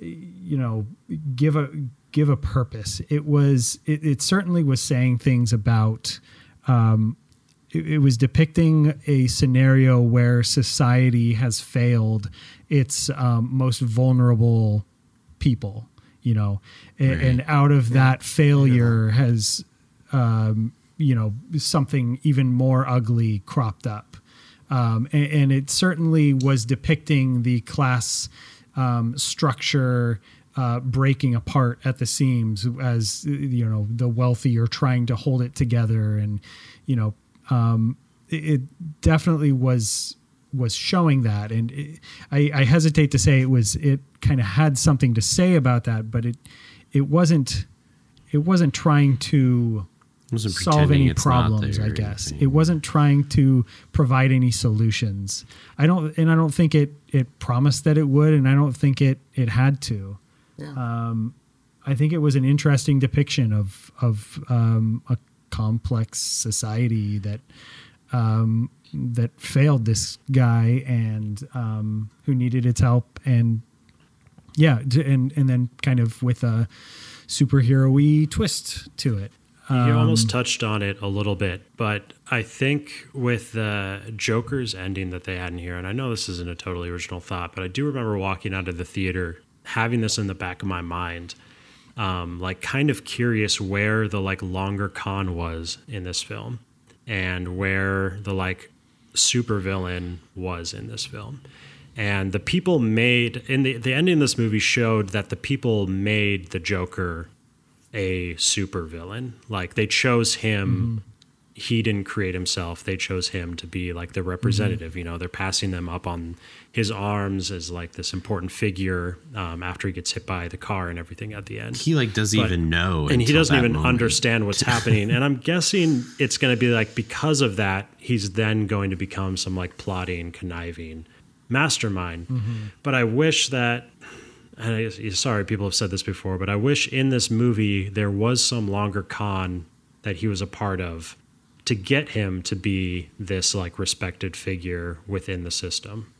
you know give a give a purpose. It was it, it certainly was saying things about um it, it was depicting a scenario where society has failed its um, most vulnerable people you know and, Right. and out of that failure has um, you know something even more ugly cropped up. Um, and, and it certainly was depicting the class um, structure uh, breaking apart at the seams as you know the wealthy are trying to hold it together. And you know um, it, it definitely was was showing that. And it, I, I hesitate to say it was it kind of had something to say about that but it it wasn't it wasn't trying to solve pretending any it's not problems there. i guess. Anything. it wasn't trying to provide any solutions. I don't and i don't think it it promised that it would and i don't think it it had to. Yeah. um, i think it was an interesting depiction of of um, a complex society that um, that failed this guy and um, who needed its help and yeah and and then kind of with a superhero-y twist to it You almost touched on it a little bit, but I think with the Joker's ending that they had in here, and I know this isn't a totally original thought, but I do remember walking out of the theater having this in the back of my mind, um, like kind of curious where the like longer con was in this film, and where the like supervillain was in this film. And the people made in the the ending of this movie showed that the people made the Joker a super villain. Like they chose him. Mm-hmm. He didn't create himself. They chose him to be like the representative. Mm-hmm. You know, they're passing them up on his arms as like this important figure um, after he gets hit by the car and everything at the end. he like doesn't But- even know, and he doesn't even moment. understand what's [laughs] happening. And I'm guessing it's going to be like because of that, he's then going to become some like plotting, conniving mastermind. Mm-hmm. But I wish that and I, sorry, people have said this before, but I wish in this movie there was some longer con that he was a part of to get him to be this like respected figure within the system.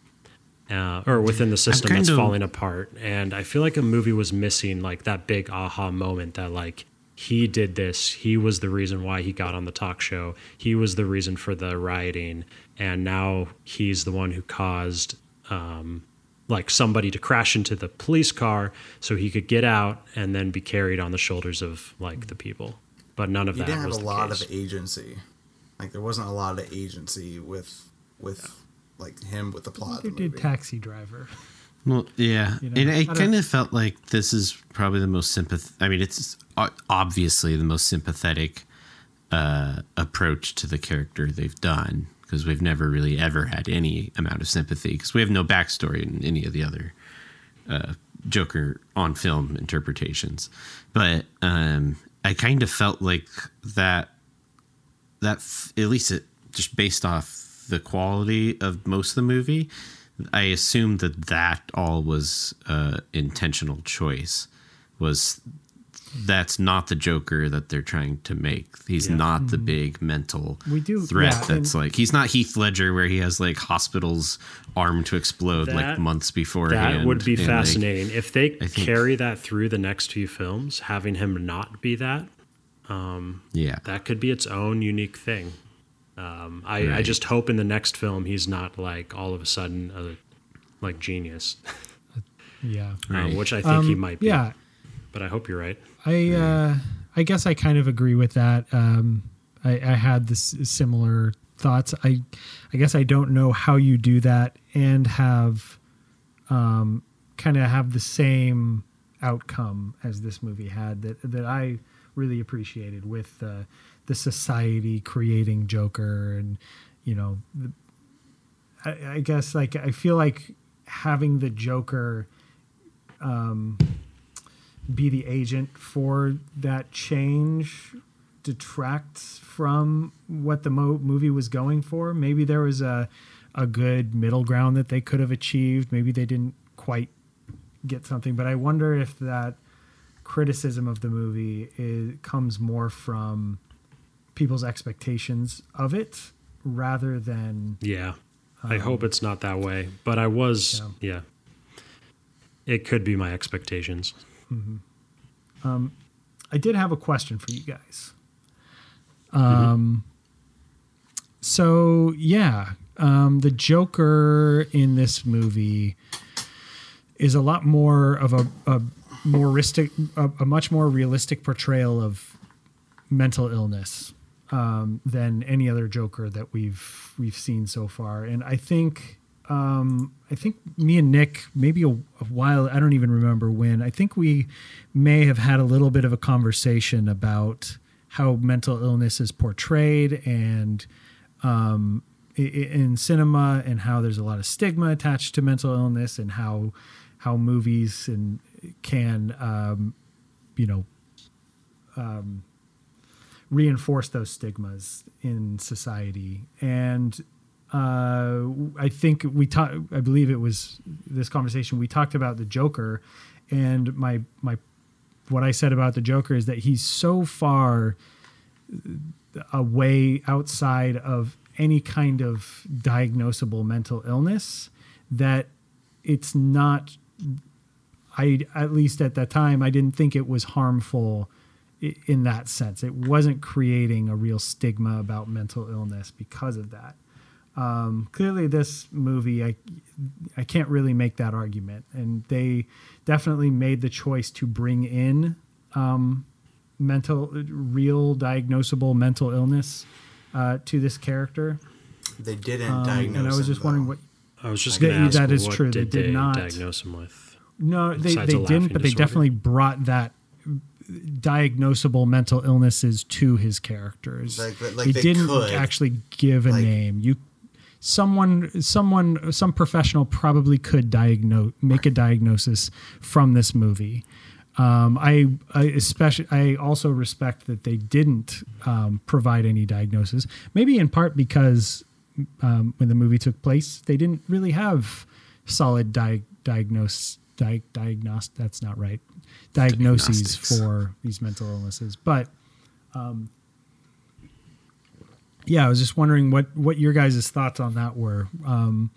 Uh, or within the system that's of- falling apart. And I feel like a movie was missing like that big aha moment that like he did this. He was the reason why he got on the talk show. He was the reason for the rioting. And now he's the one who caused um, like somebody to crash into the police car so he could get out and then be carried on the shoulders of like the people. But none of He that didn't have was a the lot case. of agency. Like there wasn't a lot of agency with with like him with the plot. Who Of the did. Taxi Driver? Well, yeah, You know, and I I kind of felt like this is probably the most sympath. I mean, it's obviously the most sympathetic uh, approach to the character they've done because we've never really ever had any amount of sympathy because we have no backstory in any of the other uh, Joker on film interpretations. But um, I kind of felt like that that f- at least it just based off the quality of most of the movie i assumed that that all was uh intentional choice was that's not the joker that they're trying to make he's not the big mental We do- threat yeah, that's like he's not heath ledger where he has like hospitals armed to explode like months beforehand That would be and, like, fascinating. if they think- carry that through the next few films, having him not be that, yeah that could be its own unique thing. Um, I, I just hope in the next film he's not like all of a sudden a like genius, [laughs] Yeah. uh, Right. which I think he might be. Um, Yeah. But I hope you're right. I uh, I guess I kind of agree with that. Um, I, I had this similar thoughts. I I guess I don't know how you do that and have um, kind of have the same outcome as this movie had that that I really appreciated with the the society creating Joker and you know the, I, I guess like I feel like having the Joker be the agent for that change detracts from what the mo- movie was going for. Maybe there was a a good middle ground that they could have achieved. Maybe they didn't quite get something, but I wonder if that criticism of the movie is, comes more from people's expectations of it rather than Yeah. I um, hope it's not that way, but I was, yeah. It could be my expectations. I did have a question for you guys. Um, so yeah, um, the Joker in this movie is a lot more of a, a more realistic, a, a much more realistic portrayal of mental illness um, than any other Joker that we've we've seen so far, and I think. Um, I think me and Nick, maybe a, a while, I don't even remember when, I think we may have had a little bit of a conversation about how mental illness is portrayed and um, in cinema and how there's a lot of stigma attached to mental illness and how how movies and can um, you know um, reinforce those stigmas in society. And uh, I think we talked. I believe it was this conversation we talked about the Joker, and my my what I said about the Joker is that he's so far away outside of any kind of diagnosable mental illness that it's not I at least at that time I didn't think it was harmful in that sense. It wasn't creating a real stigma about mental illness because of that. Um, clearly, this movie I I can't really make that argument, and they definitely made the choice to bring in um, mental, real diagnosable mental illness uh, to this character. They didn't Um, diagnose. and I was him, just wondering though. what I was just going to ask that is what true. They did did they not- diagnose him with? No, they, they didn't, laughing but they definitely brought that diagnosable mental illnesses to his characters. Like- like they, they didn't could. actually give a Like- name. You, someone, someone, some professional probably could diagnose, make a diagnosis from this movie. Um, I, I especially, I also respect that they didn't um, provide any diagnosis. Maybe in part because um, when the movie took place, they didn't really have solid di- diagnose di- diagnose. That's not right. Diagnoses for these mental illnesses, but um, yeah, I was just wondering what what your guys' thoughts on that were. Um,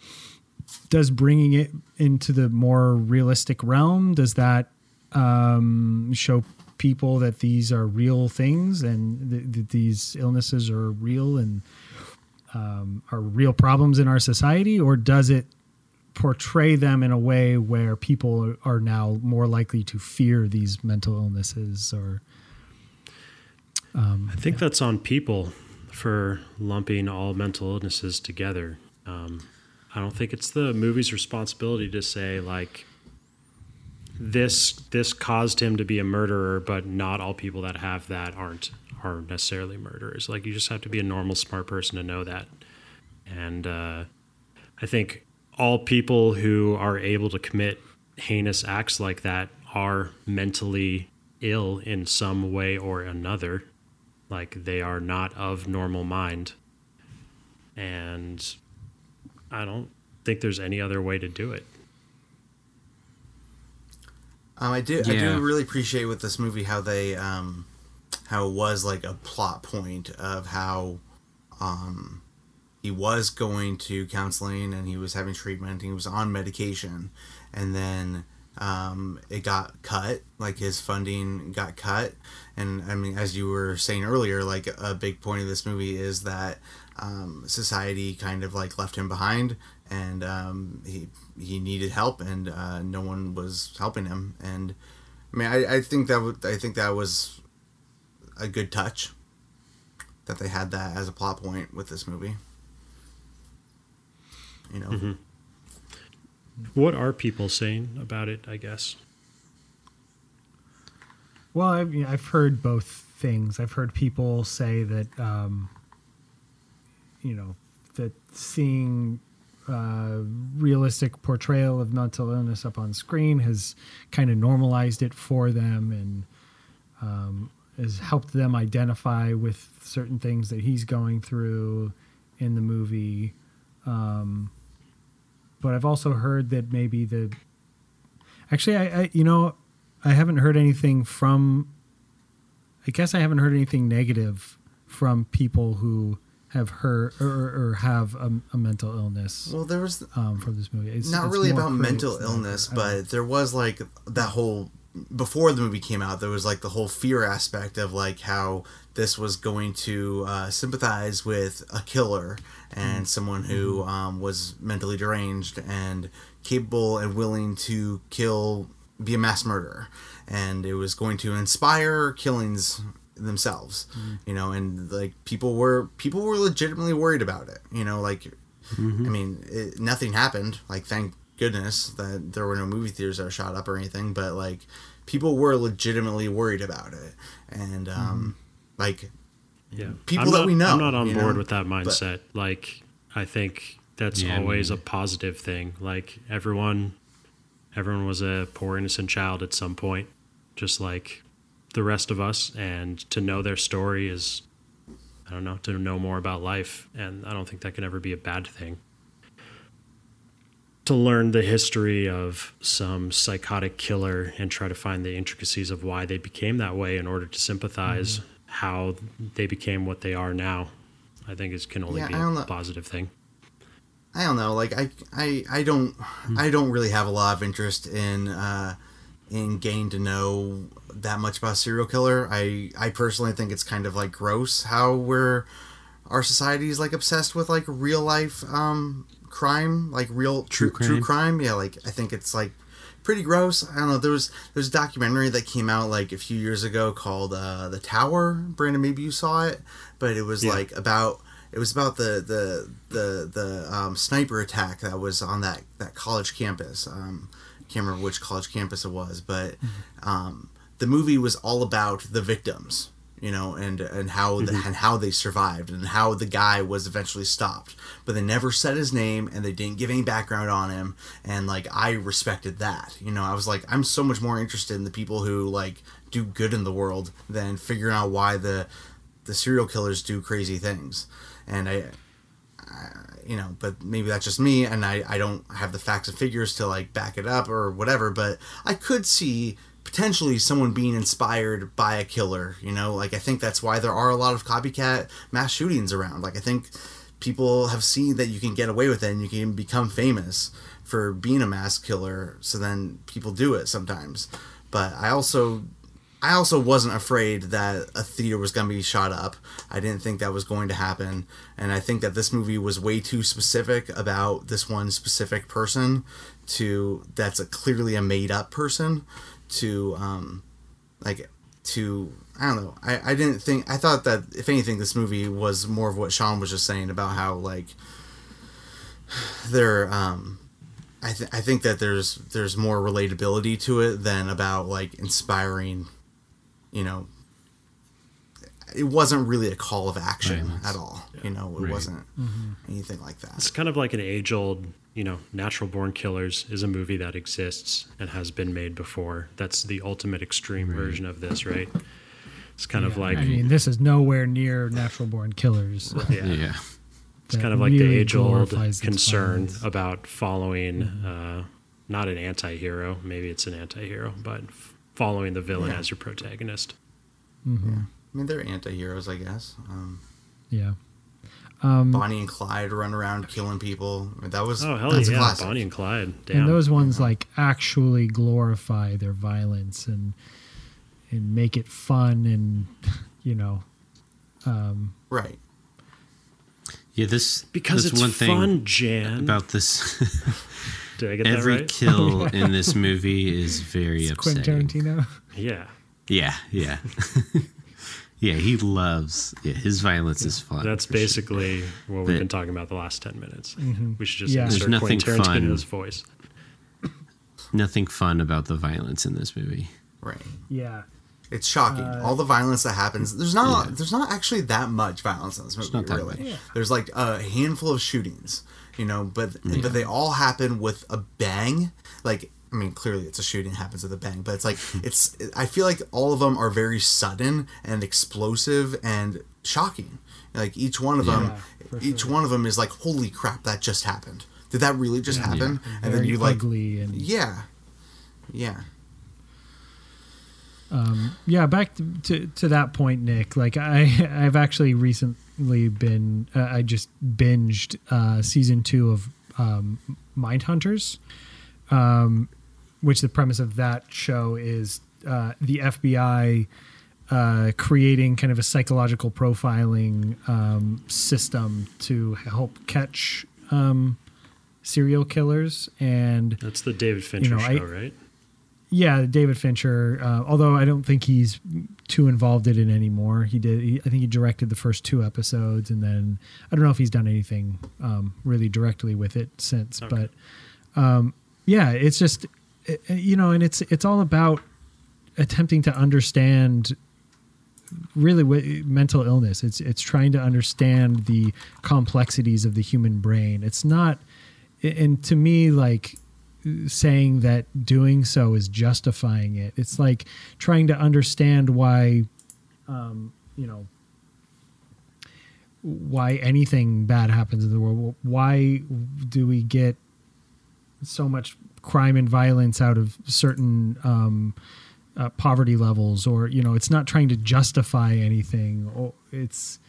does bringing it into the more realistic realm does that um, show people that these are real things and th- that these illnesses are real and um, are real problems in our society, or does it portray them in a way where people are now more likely to fear these mental illnesses or I think that's on people for lumping all mental illnesses together. Um, I don't think it's the movie's responsibility to say like this this caused him to be a murderer, but not all people that have that aren't are necessarily murderers. Like you just have to be a normal smart person to know that. And uh, I think all people who are able to commit heinous acts like that are mentally ill in some way or another like they are not of normal mind and i don't think there's any other way to do it Um, I do. I do really appreciate with this movie how they, um, how it was like a plot point of how, um, he was going to counseling and he was having treatment. He was on medication, and then um, it got cut. Like his funding got cut, and I mean, as you were saying earlier, like a big point of this movie is that um, society kind of like left him behind, and um, he he needed help, and uh, no one was helping him. And I mean, I, I think that w- I think that was a good touch that they had that as a plot point with this movie. You know, what are people saying about it i guess Well, I've, you know, I've heard both things. I've heard people say that, um, you know, that seeing uh, realistic portrayal of mental illness up on screen has kind of normalized it for them and um, has helped them identify with certain things that he's going through in the movie. Um, but I've also heard that maybe the actually, I, I you know, I haven't heard anything from. I guess I haven't heard anything negative from people who have heard or, or have a, a mental illness Well, there was um, from this movie. It's, not it's really about mental illness, but there was like that whole before the movie came out, there was like the whole fear aspect of like how this was going to uh, sympathize with a killer and someone who um, was mentally deranged and capable and willing to kill, be a mass murderer, and it was going to inspire killings themselves, mm-hmm. you know, and like people were people were legitimately worried about it, you know, like mm-hmm. I mean, it, nothing happened. Like, thank goodness that there were no movie theaters that were shot up or anything. But like, people were legitimately worried about it, and mm-hmm. um, like, Yeah, People I'm that not, we know, I'm not on board know? with that mindset. like, I think that's Yeah, I always mean- a positive thing. Like everyone, everyone was a poor innocent child at some point, just like the rest of us. And to know their story is, I don't know, to know more about life, and I don't think that can ever be a bad thing. To learn the history of some psychotic killer and try to find the intricacies of why they became that way in order to sympathize Mm-hmm. how they became what they are now, I think it can only Yeah, be a positive thing. I don't know. Like, I, I, I don't, I don't really have a lot of interest in, uh, in getting to know that much about serial killer. I, I personally think it's kind of like gross how we're, our society is like obsessed with like real life, um, crime, like real True true, true crime. crime. Yeah, like I think it's like pretty gross. I don't know. There was there's a documentary that came out like a few years ago called uh, The Tower. Brandon, maybe you saw it, but it was Yeah. like about it was about the the the the um, sniper attack that was on that that college campus. Um, I can't remember which college campus it was, but um, the movie was all about the victims. You know, and and how the, and how they survived, and how the guy was eventually stopped, but they never said his name, and they didn't give any background on him, and like I respected that. You know, I was like, I'm so much more interested in the people who like do good in the world than figuring out why the the serial killers do crazy things, and I, I you know, but maybe that's just me, and I I don't have the facts and figures to like back it up or whatever, but I could see potentially someone being inspired by a killer you know? Like i think that's why there are a lot of copycat mass shootings around. Like i think people have seen that you can get away with it and you can become famous for being a mass killer so then people do it sometimes. But i also i also wasn't afraid that a theater was going to be shot up i didn't think that was going to happen and i think that this movie was way too specific about this one specific person to that's a clearly a made up person to um like to I don't know. I, I didn't think I thought that if anything this movie was more of what Sean was just saying about how like there um I th- I think that there's there's more relatability to it than about like inspiring you know it wasn't really a call of action Violence. at all. You know, it Right. wasn't anything like that. It's kind of like an age old, you know, Natural Born Killers is a movie that exists and has been made before. That's the ultimate extreme version of this, right? It's kind of like I mean, this is nowhere near Natural Born Killers. yeah, Yeah. it's kind of like the age old concern about following uh, not an anti-hero, maybe it's an anti-hero, but f- following the villain Yeah. as your protagonist. Yeah, I mean, they're anti-heroes, I guess. Um, Yeah. Bonnie um, and Clyde run around killing people. I mean, that was Oh hell that's a yeah, classic. Bonnie and Clyde. Damn. And those ones like actually glorify their violence and and make it fun and [laughs] you know um, Right. Yeah, this because that's it's one thing fun, Jan. about this. [laughs] Did I get Every that right? kill [laughs] in this movie is very Quentin upsetting. Tarantino. yeah. Yeah, yeah. [laughs] yeah, he loves yeah, his violence is fun. That's for sure. basically what we've But- been talking about the last 10 minutes. We should just Yeah. insert There's nothing Quentin fun. Tarantino's voice. [coughs] nothing fun about the violence in this movie. Right. Yeah. It's shocking. Uh, All the violence that happens. There's not. Yeah. There's not actually that much violence in this movie. not that really. much. Yeah. There's like a handful of shootings, you know, but but they all happen with a bang. Like I mean, clearly it's a shooting happens with a bang, but it's like [laughs] it's. I feel like all of them are very sudden and explosive and shocking. Like each one of them, Yeah, for each sure. one of them is like, holy crap, that just happened. Did that really just happen? And then you like, ugly and yeah, yeah. Um, yeah back to, to, to that point nick like i [laughs] i've actually recently been uh, i just binged uh season two of um Mindhunters um which the premise of that show is uh the fbi uh, creating kind of a psychological profiling um, system to help catch um, serial killers and That's the David Fincher know, I- show, right? Yeah, David Fincher. Uh, although I don't think he's too involved in it anymore. He did. He, I think he directed the first two episodes, and then I don't know if he's done anything um, really directly with it since. Okay. But um, yeah, it's just it- you know, and it's it's all about attempting to understand really what mental illness it's it's trying to understand the complexities of the human brain it's not and to me like saying that doing so is justifying it. It's like trying to understand why um you know why anything bad happens in the world. Why do we get so much crime and violence out of certain um uh, poverty levels? Or you know it's not trying to justify anything. It's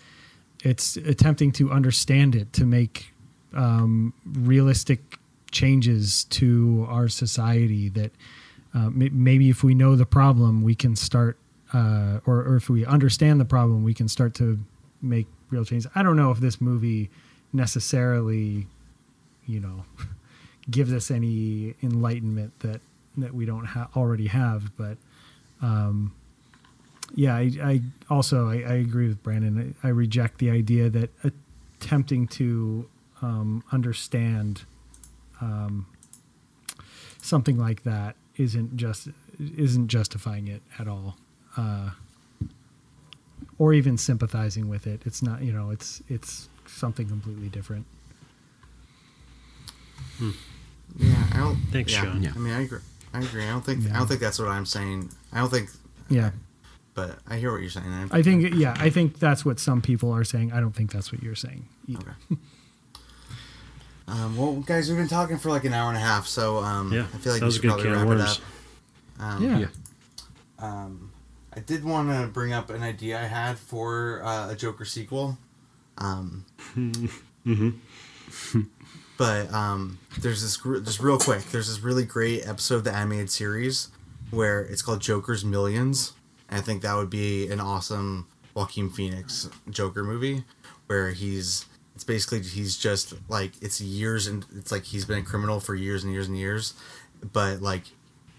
it's attempting to understand it to make um, realistic changes to our society that uh, may- maybe if we know the problem we can start uh, or, or if we understand the problem we can start to make real changes i don't know if this movie necessarily you know [laughs] gives us any enlightenment that that we don't ha- already have but um, yeah, I, I also I, I agree with Brandon. I, I reject the idea that attempting to um, understand um, something like that isn't just isn't justifying it at all, uh, or even sympathizing with it. It's not you know it's it's something completely different. Yeah, I don't. Thanks, yeah, Sean. Yeah. I mean, I agree. I agree. I don't think. I don't think that's what I'm saying. I don't think. Yeah, But I hear what you're saying. I think yeah I think that's what some people are saying. I don't think that's what you're saying either. Okay. [laughs] Um, well, guys, we've been talking for like an hour and a half, so um, Yeah, I feel like we was a should probably of wrap it up. Um, Yeah. Yeah. Um, I did want to bring up an idea I had for uh, a Joker sequel. Um, [laughs] mhm [laughs] but um, there's this gr- just real quick. There's this really great episode of the animated series where it's called Joker's Millions, and I think that would be an awesome Joaquin Phoenix Joker movie where he's it's basically he's just like it's years and it's like he's been a criminal for years and years and years, but like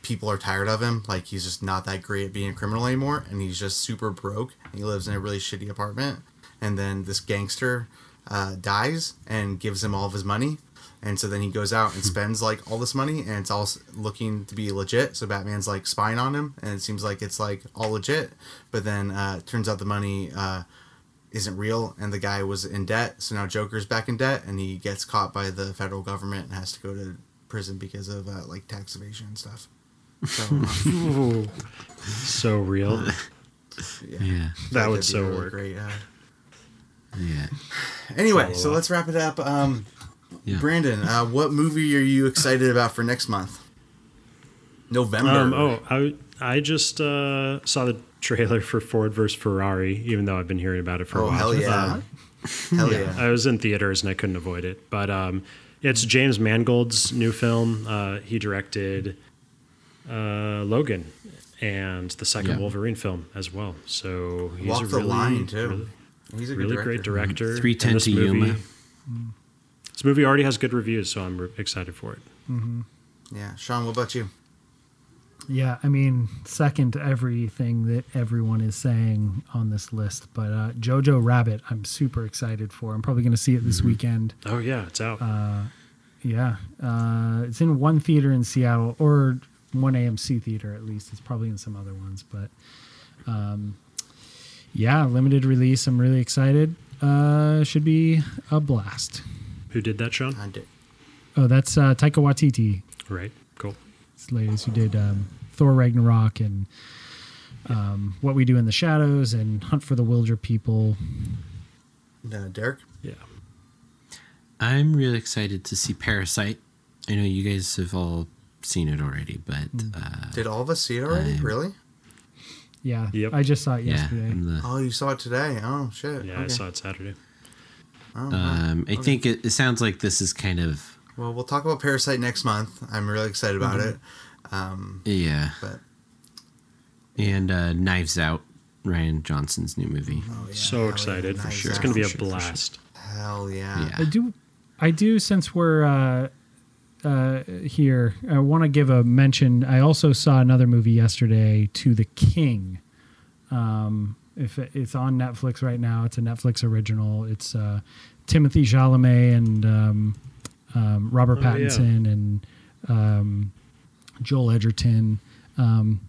people are tired of him. Like he's just not that great at being a criminal anymore, and he's just super broke. He lives in a really shitty apartment, and then this gangster uh, dies and gives him all of his money, and so then he goes out and spends like all this money, and it's all looking to be legit. So Batman's like spying on him, and it seems like it's like all legit, but then uh, turns out the money. Uh, isn't real and the guy was in debt so now joker's back in debt and he gets caught by the federal government and has to go to prison because of uh, like tax evasion and stuff so uh, [laughs] So real. [laughs] yeah, Yeah. That That'd so really work. great uh, Yeah. anyway Follow so let's wrap it up um Yeah. brandon uh, what movie are you excited about for next month november Um, oh, I I just uh, saw the trailer for Ford versus Ferrari, even though I've been hearing about it for a oh while. hell yeah Um, hell yeah, I was in theaters and I couldn't avoid it. But um, it's James Mangold's new film. Uh, he directed uh, Logan and the second Yeah. Wolverine film as well. So he's Walk a the really, line, too. really, he's a good really director. great director. and 310 this to Yuma. movie- This movie already has good reviews, so I'm re- excited for it. yeah sean what about you Yeah, I mean, second to everything that everyone is saying on this list, but uh, Jojo Rabbit, I'm super excited for. I'm probably going to see it this weekend. Oh yeah, it's out. Yeah, uh, it's in one theater in Seattle or one AMC theater at least. It's probably in some other ones, but um, yeah, limited release. I'm really excited. Uh, should be a blast. Who did that, Sean? I did. Oh, that's uh, Taika Waititi. Right. Cool. It's the who did um, Thor Ragnarok and um, What We Do in the Shadows and Hunt for the Wilderpeople. Uh, Derek. Yeah. I'm really excited to see Parasite. I know you guys have all seen it already, but uh, Did all of us see it already? I'm- really? Yeah, Yep. I just saw it yesterday. I'm the, Oh, you saw it today. Oh shit. Yeah, I saw it Saturday. Oh, wow. um, I think it, it sounds like this is kind of Well, we'll talk about Parasite next month. I'm really excited about Mm-hmm. it. Um, yeah, but and uh, Knives Out, Rian Johnson's new movie. oh, yeah, so hell excited. yeah, for Knives sure. It's going to be a sure, for sure. blast. Hell yeah. Yeah. I do, I do. Since we're uh, uh, here, I want to give a mention. I also saw another movie yesterday, To the King. Um, if it, it's on Netflix right now, it's a Netflix original. It's uh, Timothée Chalamet and um, um, Robert Oh, yeah. Pattinson and um, Joel Edgerton. Um,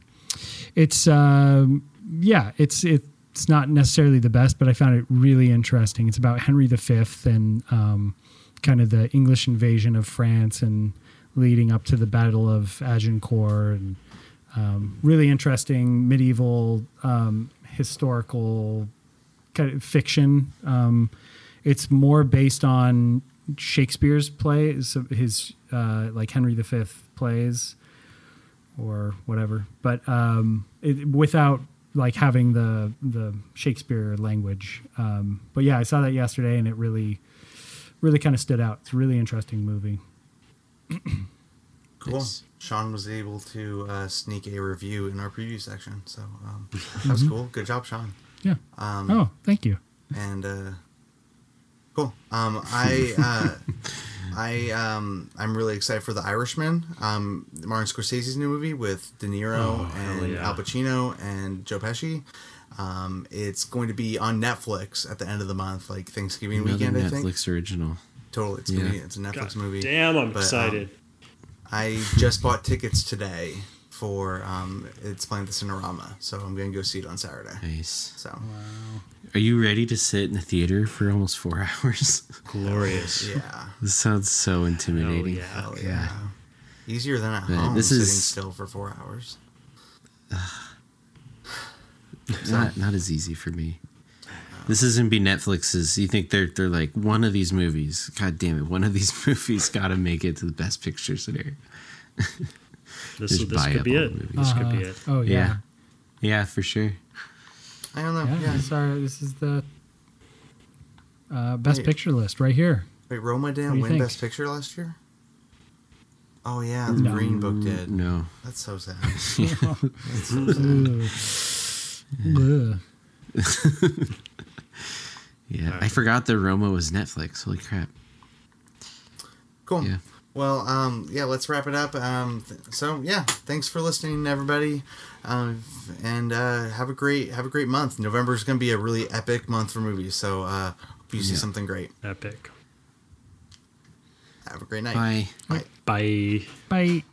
it's um, yeah, it's it's not necessarily the best, but I found it really interesting. It's about Henry V and um, kind of the English invasion of France and leading up to the Battle of Agincourt and um, really interesting medieval um, historical kind of fiction. Um, it's more based on Shakespeare's plays, his uh, like Henry V plays or whatever, but um, it, without like having the the Shakespeare language. Um, but yeah, I saw that yesterday, and it really, really kind of stood out. It's a really interesting movie. Cool. Nice. Sean was able to uh, sneak a review in our preview section, so um, that [laughs] was cool. Good job, Sean. Yeah. Um, Oh, thank you. and uh, cool. Um, I uh, I um, I'm really excited for The Irishman, um, Martin Scorsese's new movie with De Niro Oh, and yeah. Al Pacino and Joe Pesci. Um, it's going to be on Netflix at the end of the month, like Thanksgiving Another weekend. I think Netflix original. totally. It's gonna be it's a Netflix God movie. Damn, I'm But, um, excited. I just bought tickets today for um, it's playing at the Cinerama, so I'm gonna go see it on Saturday. Nice. So Are you ready to sit in the theater for almost four [laughs] hours? Glorious. yeah, this sounds so Oh, intimidating. yeah. hell yeah. Easier than at Yeah, home, this sitting is- still for four hours. [sighs] Not not as easy for me. This isn't be Netflix's. You think they're they're like one of these movies? God damn it! One of these [laughs] movies got to make it to the best picture scenario. [laughs] This, Just this could be it. the movies. This could be Uh, it. Oh yeah. Yeah. Yeah, for sure. I don't know. Yeah, Yeah. This, this is the uh, best Wait. picture list right here. Wait, Roma What didn't win think? Best Picture last year. Oh yeah, the No. Green Book did. No. That's so sad. [laughs] [laughs] That's so sad. Ugh. [laughs] Yeah, I forgot that Roma was Netflix. Holy crap! Cool. Yeah. Well, um, yeah, let's wrap it up. Um, th- so yeah, thanks for listening, everybody, um, and uh, have a great have a great month. November is going to be a really epic month for movies. So uh, hope you see Yeah. something great. Epic. Have a great night. Bye. Bye. Bye. Bye.